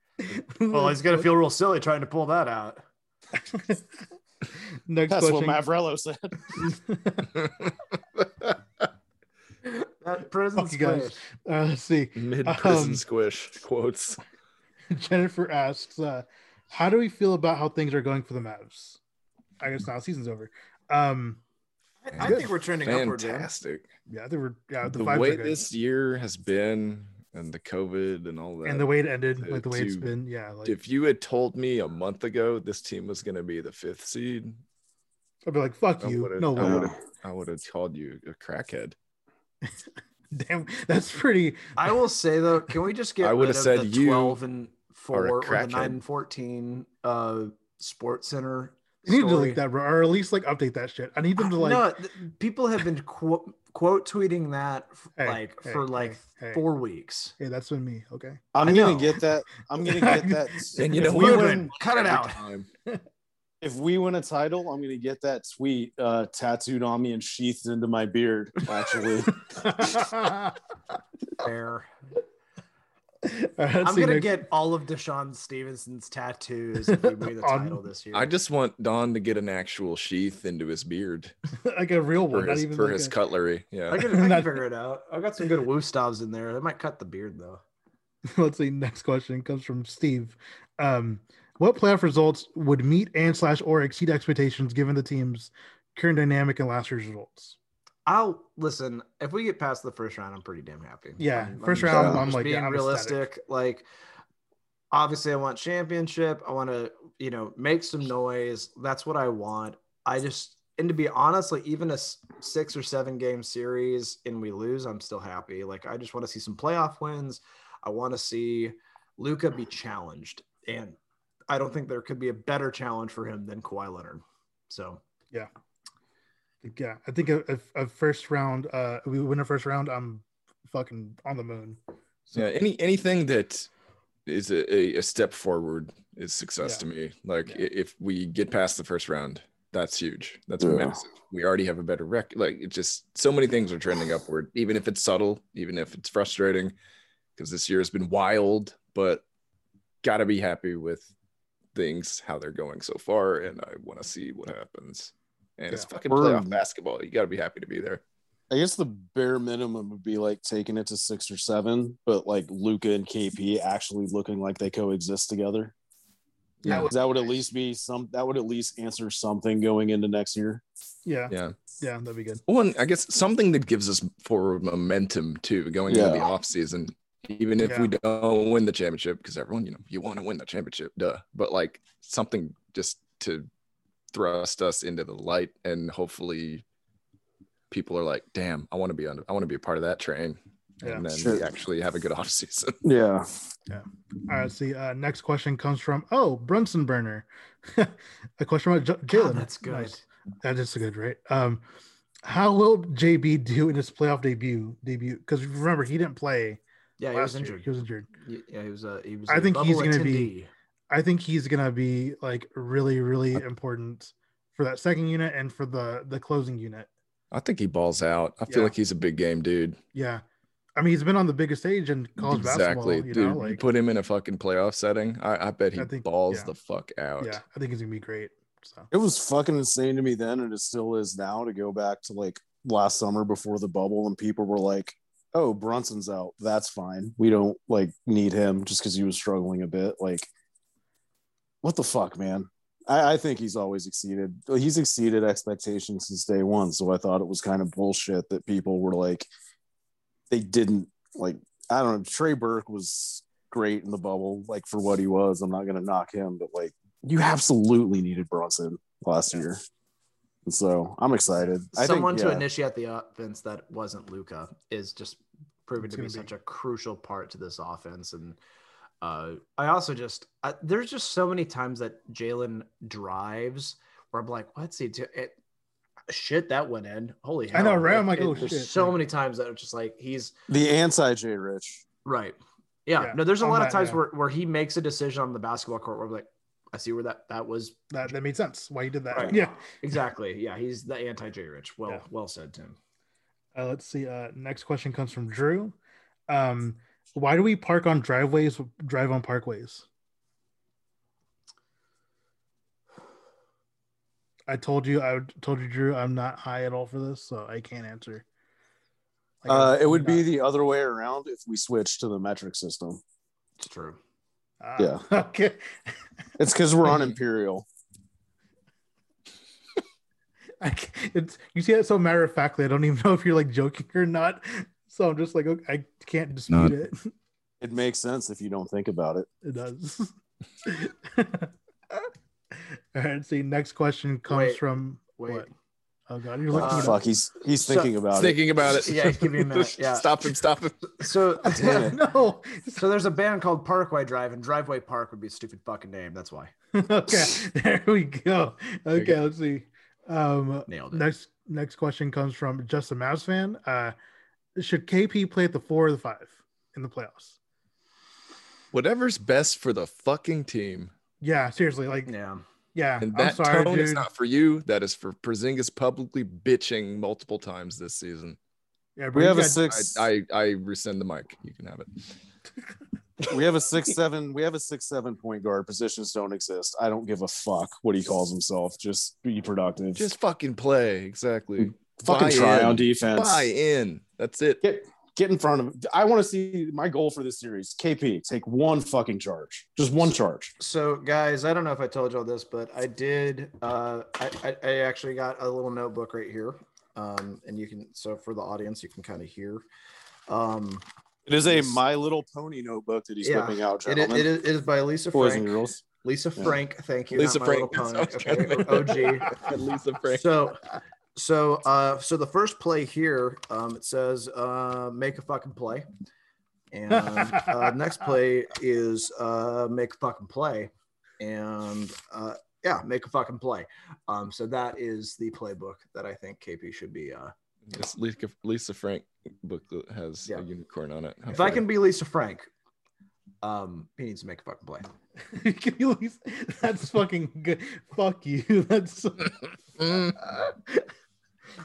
well, he's gonna feel real silly trying to pull that out. Next That's question. what Mavrello said. That prison Fuck you guys. squish. Uh, let's see. Mid prison Um, squish quotes. Jennifer asks, uh, "How do we feel about how things are going for the Mavs? I guess now season's over. Um, I, I think we're trending upward. dude. Fantastic. yeah, they were. Yeah, the, The, vibes way are this year has been, and the COVID and all that. and the way it ended, to- like the way it's to- been. Yeah, like if you had told me a month ago this team was going to be the fifth seed, I'd be like, "Fuck I you." would've- No I way. would've- I would have called you a crackhead. Damn, that's pretty. I will say though, can we just get I would've said you twelve and four or the crackhead. nine and fourteen uh Sports Center? You need to delete that, bro, or at least like update that shit. I need them to like. no, th- people have been quote, quote tweeting that f- Hey, like hey, for like hey, hey. four weeks. Hey, that's been me. Okay. I'm I gonna know. get that. I'm gonna get that. And you know we what? win, Cut it out. Time. if we win a title, I'm gonna get that tweet uh, tattooed on me and sheathed into my beard. Actually, Fair. All right, I'm gonna next- get all of DeShawn Stevenson's tattoos if we win the On- title this year. I just want Don to get an actual sheath into his beard like a real for one, not his, even for like his a- cutlery. Yeah. I can, I can figure it out. I got some good Wüsthofs in there. They might cut the beard though. Let's see. Next question comes from Steve. Um, what playoff results would meet and slash or exceed expectations given the team's current dynamic and last year's results? I'll listen. If we get past the first round, I'm pretty damn happy. Yeah, I'm- first I'm round, I'm like, being yeah, I'm realistic. Like, obviously, I want championship. I want to, you know, make some noise. That's what I want. I just, and to be honest, like even a six or seven game series and we lose, I'm still happy. Like, I just want to see some playoff wins. I want to see Luka be challenged, and I don't think there could be a better challenge for him than Kawhi Leonard. So Yeah, yeah, I think a, a, a first round, uh, we win a first round, I'm fucking on the moon. So, Yeah, any anything that is a, a, a step forward is success Yeah. to me. Like Yeah. if we get past the first round, that's huge. That's Yeah. massive. We already have a better record. Like it just so many things are trending upward, even if it's subtle, even if it's frustrating, because this year has been wild. But gotta be happy with things how they're going so far, and I want to see what happens. And it's fucking We're- playoff basketball. You gotta be happy to be there. I guess the bare minimum would be like taking it to six or seven, but like Luka and KP actually looking like they coexist together. yeah, That would at least be some. That would at least answer something going into next year. yeah, yeah, Yeah. that'd be good. One, I guess something that gives us forward momentum too, going into the off season. Even if we don't win the championship, because everyone, you know, you want to win the championship, duh. But like something just to thrust us into the light, and hopefully, people are like, "Damn, I want to be on. I want to be a part of that train." Yeah. and then Sure. we actually have a good off season. Yeah. Yeah. All right. See, uh, next question comes from oh Brunson Burner. a question about J- Jalen. that's good. Nice. That is good, right? Um, how will JB do in his playoff debut? Debut because remember he didn't play. Yeah, he was last year. injured. He was injured. Yeah, he was. Uh, he was. I think he's gonna be- I think he's gonna be like really, really important for that second unit and for the the closing unit. I think he balls out. I feel like he's a big game dude. Yeah, I mean he's been on the biggest stage in college basketball. Exactly, dude. know, you like put him in a fucking playoff setting. I, I bet he I think- balls yeah. the fuck out. yeah, I think he's gonna be great. So It was fucking insane to me then, and it still is now to go back to like last summer before the bubble, and people were like, "Oh, Brunson's out. That's fine. We don't like need him just because he was struggling a bit." Like, what the fuck, man? I, I think he's always exceeded. He's exceeded expectations since day one. So I thought it was kind of bullshit that people were like, they didn't like. I don't know. Trey Burke was great in the bubble, like for what he was. I'm not gonna knock him, but like you absolutely needed Brunson last year. And so I'm excited. I Someone think, to yeah, initiate the offense that wasn't Luka is just proving to be be- such a crucial part to this offense. And uh, I also just I, there's just so many times that Jalen drives where I'm like, what's he do? It, shit, that went in. Holy hell! I know, right? I'm like, it- oh, there's shit. So Like- many times that it's just like he's the anti J Rich. right. Yeah, Yeah, no, there's a on lot that, of times yeah. where, where he makes a decision on the basketball court where I'm like, I see where that that was that that made sense why he did that. Right. Yeah. exactly. Yeah, he's the anti J Rich. Well, Yeah. well said, Tim. Uh, let's see. Uh, next question comes from Drew. Um, why do we park on driveways, drive on parkways? I told you, I told you, Drew, I'm not high at all for this, so I can't answer. Like, Uh, it would be the other way around if we switched to the metric system. It's true. Ah, yeah. Okay. It's because we're on Imperial. I it's you see that so matter of factly. I don't even know if you're like joking or not. So I'm just like, okay, I can't dispute Not- it. It makes sense if you don't think about it. It does. All right. See, next question comes Wait, from Wait. what? Oh god, you're Oh, looking Uh, fuck, he's he's so- thinking about it. Thinking about it. Yeah, give me a minute. Yeah. stop him. Stop him. So, Damn it. no. so there's a band called Parkway Drive, and Driveway Park would be a stupid fucking name. That's why. okay, there we go. Okay, Okay. let's see. Um, Nailed it. next next question comes from just a Mavs fan. Uh, should KP play at the four or the five in the playoffs? Whatever's best for the fucking team. Yeah, seriously, like Yeah. Yeah. And I'm that sorry, tone is not for you. That is for Porzingis publicly bitching multiple times this season. Yeah, We have a six. I, I, I rescind the mic. You can have it. we have a six seven. We have a six seven point guard. Positions don't exist. I don't give a fuck what he calls himself. Just be productive. Just fucking play. Exactly. fucking buy try in. on defense. Buy in. That's it. Get get in front of him. I want to see my goal for this series. KP, take one fucking charge. Just one charge. So, guys, I don't know if I told you all this, but I did. Uh, I, I, I actually got a little notebook right here, um, and you can. So for the audience, you can kind of hear. Um, It is a My Little Pony notebook that he's Yeah. whipping out, it, gentlemen. it, is, it is by Lisa Boys Frank. and girls. Lisa Yeah. Frank, thank you. Lisa Frank. Little That's Pony. what I was Okay, OG. Lisa Frank. So, so, uh, so the first play here, um, it says, uh, make a fucking play. And uh, next play is uh, make a fucking play. And uh, yeah, make a fucking play. Um, so that is the playbook that I think KP should be. Uh, This Lisa, Lisa Frank booklet has Yeah. a unicorn on it. How if I funny. can be Lisa Frank, um, he needs to make a fucking play. Can you at least- that's fucking good. Fuck you. That's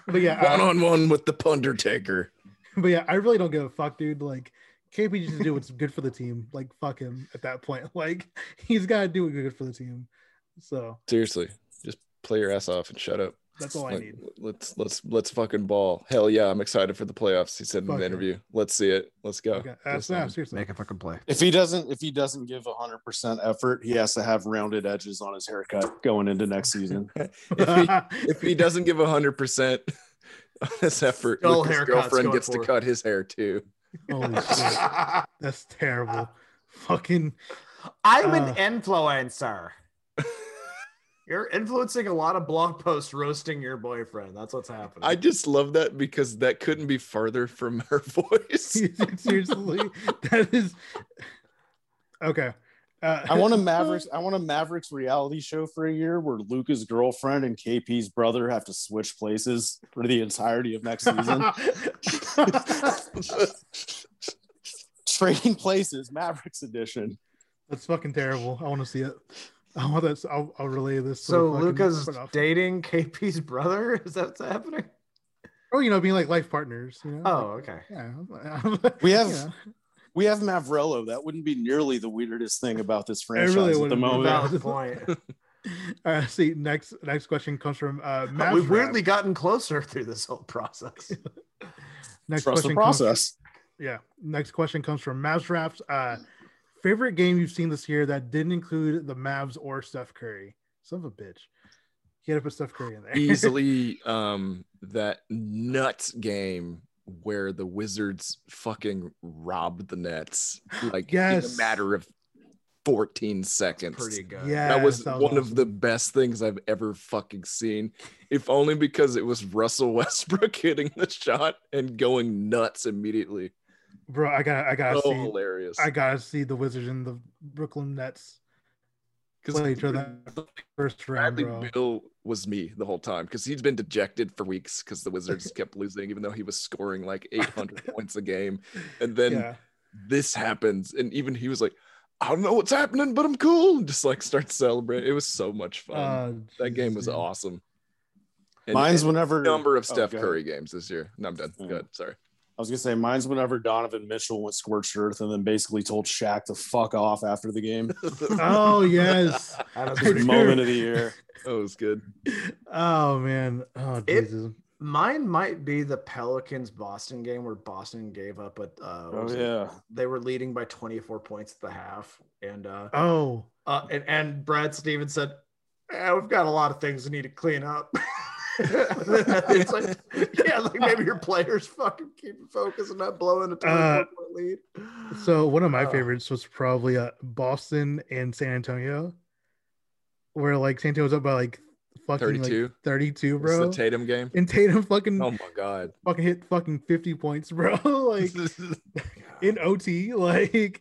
but yeah, one on one with the Pundertaker. but yeah, I really don't give a fuck, dude. Like KP just do what's good for the team. Like fuck him at that point. Like he's got to do what's good for the team. So Seriously, just play your ass off and shut up. That's all I Like, need. Let's let's let's fucking ball. Hell yeah, I'm excited for the playoffs. He said in Fuck the yeah. interview. Let's see it. Let's go. Okay, Let's that's yeah, seriously. Make a fucking play. If he doesn't, if he doesn't give hundred percent effort, he has to have rounded edges on his haircut going into next season. if he if he doesn't give hundred percent on his effort, Skull his girlfriend gets to forward. cut his hair too. Holy shit, that's terrible. Fucking I'm Uh, an influencer. You're influencing a lot of blog posts roasting your boyfriend. That's what's happening. I just love that because that couldn't be farther from her voice. Seriously, that is okay. Uh, I want a Mavericks. I want a Mavericks reality show for a year where Luka's girlfriend and KP's brother have to switch places for the entirety of next season. Trading places, Mavericks edition. That's fucking terrible. I want to see it. I want that. I'll, I'll relay this. to so the fucking Luka's dating KP's brother? Is that what's happening? Oh, you know, being like life partners. You know? Oh, okay. yeah. We have Yeah. we have Mavrello. That wouldn't be nearly the weirdest thing about this franchise really at the moment. Valid point. Uh, see, next next question comes from uh, Mavs We've Rap. weirdly gotten closer through this whole process. Next Trust the question comes- yeah. Next question comes from Mavs Uh, favorite game you've seen this year that didn't include the Mavs or Steph Curry. Son of a bitch. You had to put Steph Curry in there. Easily, um, that nuts game where the Wizards fucking robbed the Nets like in a matter of 14 seconds. Pretty good. Yeah. that was that was one awesome. of the best things I've ever fucking seen. If only because it was Russell Westbrook hitting the shot and going nuts immediately. Bro, I got I gotta So see hilarious. I gotta see the Wizards and the Brooklyn Nets play each other first round, Bradley bro. Beal was me the whole time because he's been dejected for weeks because the Wizards kept losing, even though he was scoring like 800 points a game. And then yeah. this happens, and even he was like, "I don't know what's happening, but I'm cool," and just like starts celebrating. It was so much fun. Uh, that game was dude. awesome. And- Mine's and whenever number of Oh, Steph go. Curry games this year. No, I'm done. Yeah. Good. Sorry. I was gonna say mine's whenever Donovan Mitchell went scorched earth and then basically told Shaq to fuck off after the game. Oh yes. That was I pretty do. Moment of the year. That was good. Oh man. Oh It- Jesus. Mine might be the Pelicans Boston game where Boston gave up but Uh, Oh was it? yeah. They were leading by 24 points at the half, and uh, Oh. uh and, and Brad Stevens said, "Eh, "We've got a lot of things we need to clean up." It's like, yeah, like maybe your players fucking keep focus and not blowing a 24 Uh, point lead. So one of my Oh. favorites was probably uh, Boston and San Antonio, where like San Antonio was up by like fucking 32. like 32, It's bro. the Tatum game. and Tatum fucking Oh my god. fucking hit fucking 50 points, bro. like in OT. Like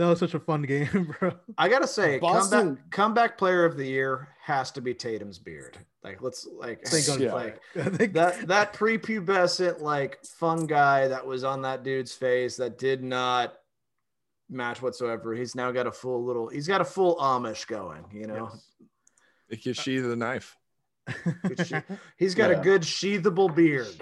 that was such a fun game, bro. I gotta say, Boston- comeback comeback player of the year has to be Tatum's beard. Like, let's like, Thank God. Yeah. like think that that prepubescent like fungi that was on that dude's face that did not match whatsoever. He's now got a full little. He's got a full Amish going. You know, It can sheath the knife. He's got Yeah. a good sheathable beard.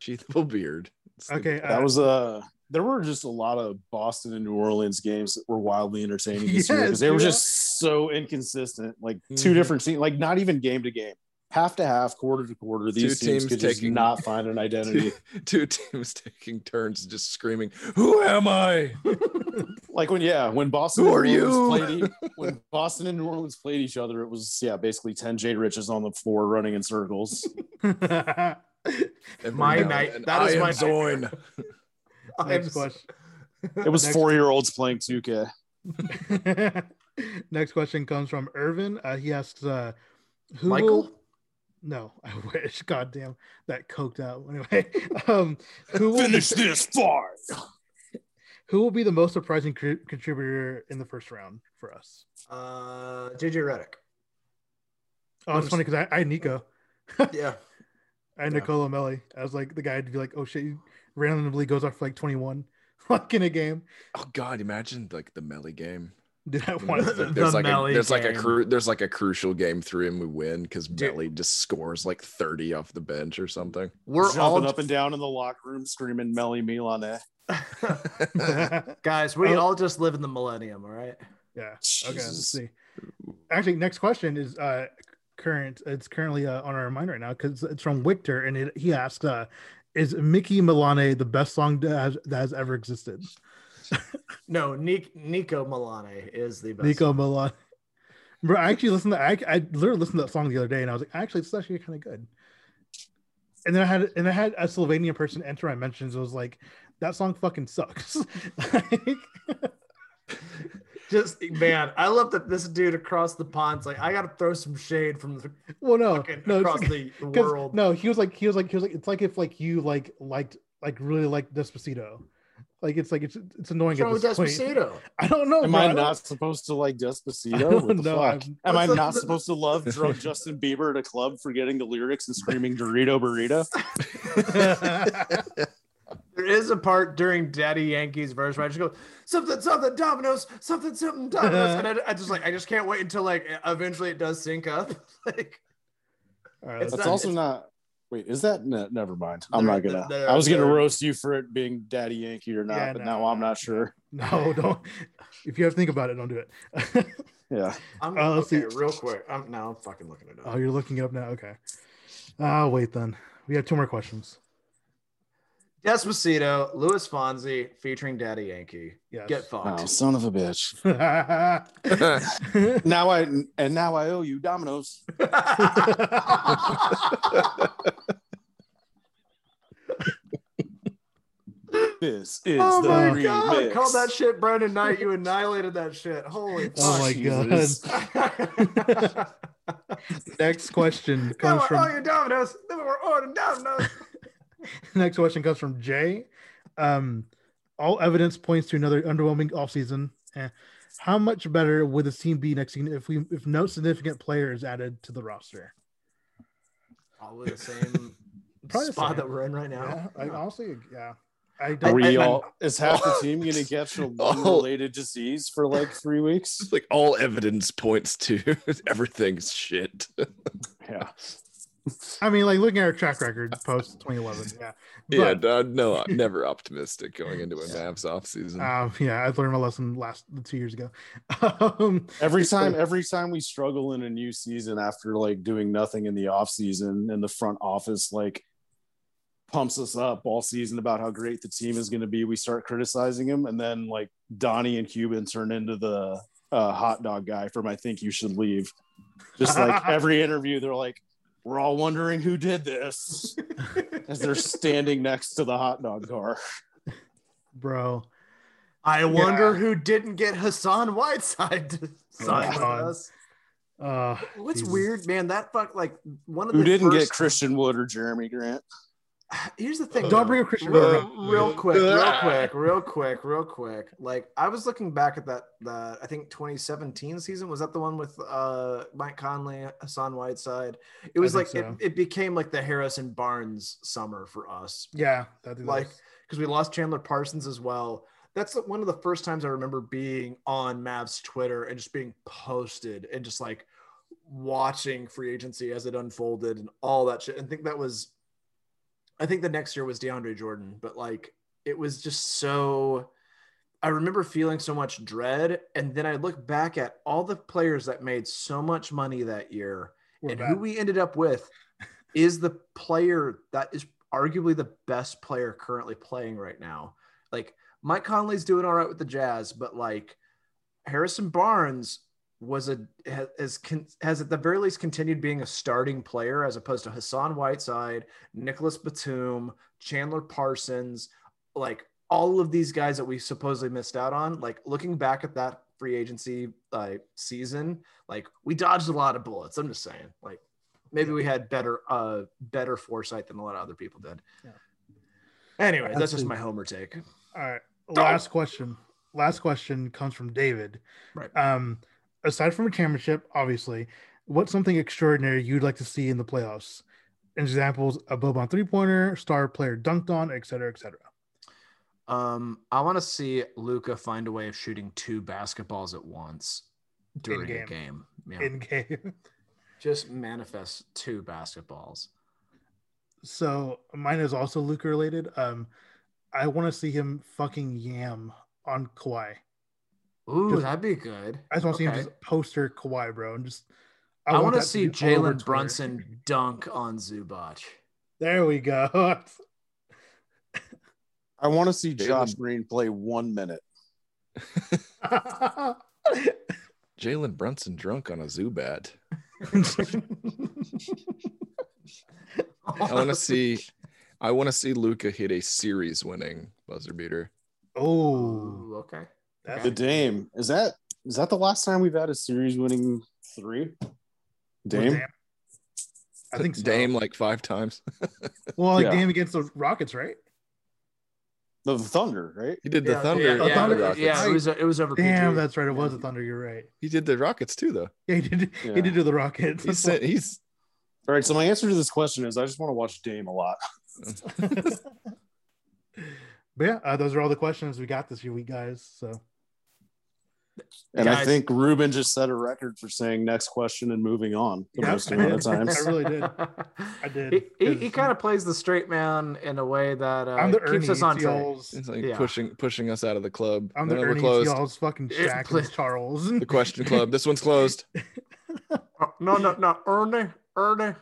Sheathable beard. It's the- okay. That uh, was uh there were just a lot of Boston and New Orleans games that were wildly entertaining this year because they were yeah. just so inconsistent. Like two Mhm. different teams, like not even game to game, half to half, quarter to quarter. These Two teams teams could just not find an identity. two, two teams taking turns just screaming, "Who am I?" like when yeah, when Boston Who and are New Orleans you? played when Boston and New Orleans played each other, it was yeah, basically 10 J Riches on the floor running in circles. Every My night- then, that is I my am Zoin. I'm Next question. It was Next- four year olds playing 2K. Next question comes from Irvin. Uh, he asks, uh, "Who Michael. will- No, I wish. God damn, that coked out. Anyway, um, who will finish this far. who will be the most surprising cr- contributor in the first round for us? Uh, JJ Redick. Oh, it's funny because I, I had Nico. Yeah. I had Yeah. Nicola Melli. I was like the guy to be like, oh shit, he randomly goes off for like 21 like in a game. Oh God! Imagine like the Melli game. Did I want The- to? There's like a, Melli there's like a cru- there's like a crucial game three and we win because Dude. Melli just scores like 30 off the bench or something. We're Jumping all up and down in the locker room screaming Melly Milan. eh? guys. We Oh. all just live in the millennium. All right. yeah. Okay. Let's see. Actually, next question is uh current. It's currently uh, on our mind right now because it's from Victor, and it, he asks, uh, "Is Mickey Milane the best song that has, that has ever existed?" No, Nick, Nico Milane is the best. Nico Milane. Bro, I actually listened to I, I literally listened to that song the other day, and I was like, actually, it's actually kind of good. And then I had and I had a Slovenian person enter my mentions. It was like, that song fucking sucks. Like, Just man, I love that this dude across the pond's like, I gotta throw some shade from the Well, no, fucking no, across it's, the, the 'cause- world. no. He was like, he was like, he was like, it's like if like you like liked like really liked Despacito. Like it's like it's it's annoying What's at wrong with this point. I don't know. Am bro. I don't- supposed to like I Despacito? don't What the know. fuck? I'm- I What's not the- supposed to love drunk Justin Bieber at a club for getting the lyrics and screaming Dorito burrito? There is a part during Daddy Yankee's verse where I just go something something dominoes something something dominoes and I, I just like I just can't wait until like eventually it does sync up like All right, It's That's not- also it's- not. Wait, is that? No, never mind. I'm not gonna. they're- I was gonna roast you for it being Daddy Yankee or not, Yeah, but no, now I'm not sure. no, don't. If you have to think about it, don't do it. Yeah. I'm Uh, let's okay see. real quick I'm now I'm fucking looking it up. oh, you're looking it up now. Okay. I'll wait then. We have two more questions. Despacito Luis Fonsi featuring Daddy Yankee Yes. get fucked. Oh, son of a bitch. Now I and now I owe you Domino's. This is oh the my remix. god call that shit Brandon Knight you annihilated that shit holy fuck oh my Jesus. god. Next question Now comes we're all from your dominoes. Then we're ordering Domino's. next question comes from Jay. Um, all evidence points to another underwhelming offseason. Eh. How much better would the team be next season if we if no significant player is added to the roster? Probably the same Probably the spot same. that we're in right now. Yeah, I honestly, yeah. I Are don't. we I- all is half the team gonna catch a related disease for like three weeks? It's like all evidence points to everything's shit. Yeah. I mean, like looking at our track record post 2011. Yeah. yeah, But, no, no, I'm never optimistic going into a Mavs offseason. um, yeah, I learned my lesson last two years ago. um, Every time, every time we struggle in a new season after like doing nothing in the off season, and the front office like pumps us up all season about how great the team is going to be, we start criticizing him, and then like Donnie and Cuban turn into the uh, hot dog guy from "I Think You Should Leave." Just like every interview, they're like, "We're all wondering who did this," as they're standing next to the hot dog car. bro. I wonder who didn't get Hassan Whiteside to sign with God. us. Uh, What's Jesus. weird, man? That fuck like one of the. Who the didn't get Christian Wood or Jerami Grant? Here's the thing. Don't bring up Christian real, real quick, real quick, real quick, real quick. Like I was looking back at that that I think 2017 season was that the one with uh Mike Conley, Hassan Whiteside. It was like so. it, it became like the Harrison Barnes summer for us. Yeah, that is Like because we lost Chandler Parsons as well. That's one of the first times I remember being on Mavs Twitter and just being posted and just like watching free agency as it unfolded and all that shit. And I think that was, I think the next year was DeAndre Jordan, but like it was just so. I remember feeling so much dread, and then I look back at all the players that made so much money that year, We're and bad. who we ended up with is the player that is arguably the best player currently playing right now. Like Mike Conley's doing all right with the Jazz, but like Harrison Barnes was a has has, has at the very least continued being a starting player as opposed to Hassan Whiteside, Nicholas Batum, Chandler Parsons, like all of these guys that we supposedly missed out on. Like looking back at that free agency uh, season, like we dodged a lot of bullets. I'm just saying, like maybe we had better uh better foresight than a lot of other people did. Yeah. Anyway, that's just my homer take. All right. Last question. Last question comes from David. Right. Um, aside from a championship, obviously, what's something extraordinary you'd like to see in the playoffs? Examples: a Boban three pointer, star player dunked on, et cetera, et cetera. Um, I want to see Luka find a way of shooting two basketballs at once during a In-game. game. Yeah. In game. Just manifest two basketballs. so mine is also Luka related. Um, I want to see him fucking yam on Kawhi. Ooh, Just- that'd be good. I just want to see him Okay. just poster Kawhi, bro, and just. I, want to see be all over Jalen Brunson dunk on Zubac. There we go. I want to see Jalen- Josh Green play one minute. Jalen Brunson drunk on a Zubac. I want to see. I want to see Luka hit a series-winning buzzer beater. oh, okay. That's The Dame is that Is that the last time we've had a series winning three? Dame? Dame. I think so. Dame like five times. Well, like Yeah. Dame against the Rockets, right? The Thunder, right? He did the Yeah, Thunder. Yeah, yeah, Thunder? yeah, it was it was over. Damn, PG. that's right. It was a Thunder. You're right. He did the Rockets too, though. Yeah, he did. Yeah. He did do the Rockets. He said, he's All right. So my answer to this question is I just want to watch Dame a lot. But yeah, uh, those are all the questions we got this week, guys. So And I think Ruben just set a record for saying next question and moving on the Yeah, most amount of did. times. I really did. I did. He, he, he 'cause kind of plays the straight man in a way that uh, I'm the keeps Ernie us on to track. it's like Yeah. pushing pushing us out of the club. I'm the No, Ernie to closed. y'all's fucking It Shaq play- Charles. The question club. This one's closed. No, no, no, Ernie, Ernie.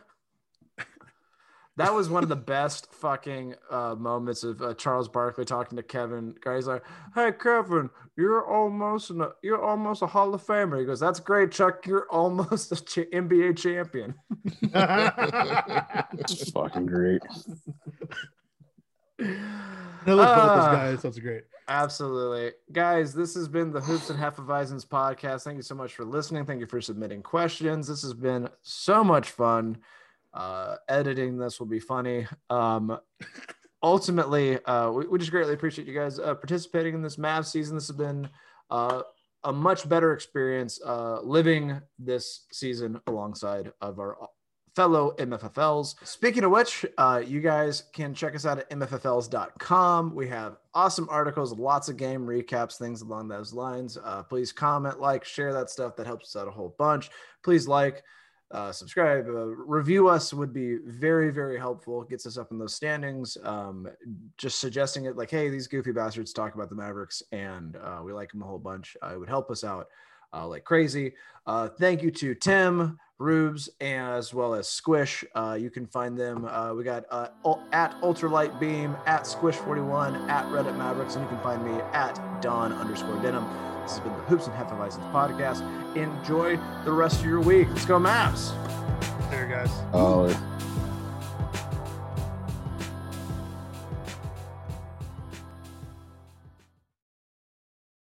That was one of the best fucking uh, moments of uh, Charles Barkley talking to Kevin. Guys like, "Hey Kevin, you're almost an, you're almost a Hall of Famer." He goes, "That's great, Chuck. You're almost a ch- NBA champion." It's fucking great. I love both Ah. those guys. That's great. Absolutely. Guys, this has been the Hoops and Half of Hefeweizens podcast. Thank you so much for listening. Thank you for submitting questions. This has been so much fun. Uh, editing this will be funny. Um, ultimately, uh, we, we just greatly appreciate you guys uh, participating in this Mavs season. This has been uh, a much better experience uh, living this season alongside of our fellow MFFLs. Speaking of which, uh, you guys can check us out at MFFLs.com. We have awesome articles, lots of game recaps, things along those lines. Uh, please comment, like, share that stuff. That helps us out a whole bunch. Please like, uh, subscribe, uh, review us would be very, very helpful. Gets us up in those standings. Um, just suggesting it like, hey, these goofy bastards talk about the Mavericks and uh, we like them a whole bunch. Uh, it would help us out uh, like crazy. Uh, thank you to Tim, Rubes, as well as Squish. You can find them. We got at Ultralight Beam, at Squish41, at Reddit Mavericks, and you can find me at Don underscore Denham. This has been the Hoops and Hefeweizens podcast. Enjoy the rest of your week. Let's go, Mavs. There, guys. Oh,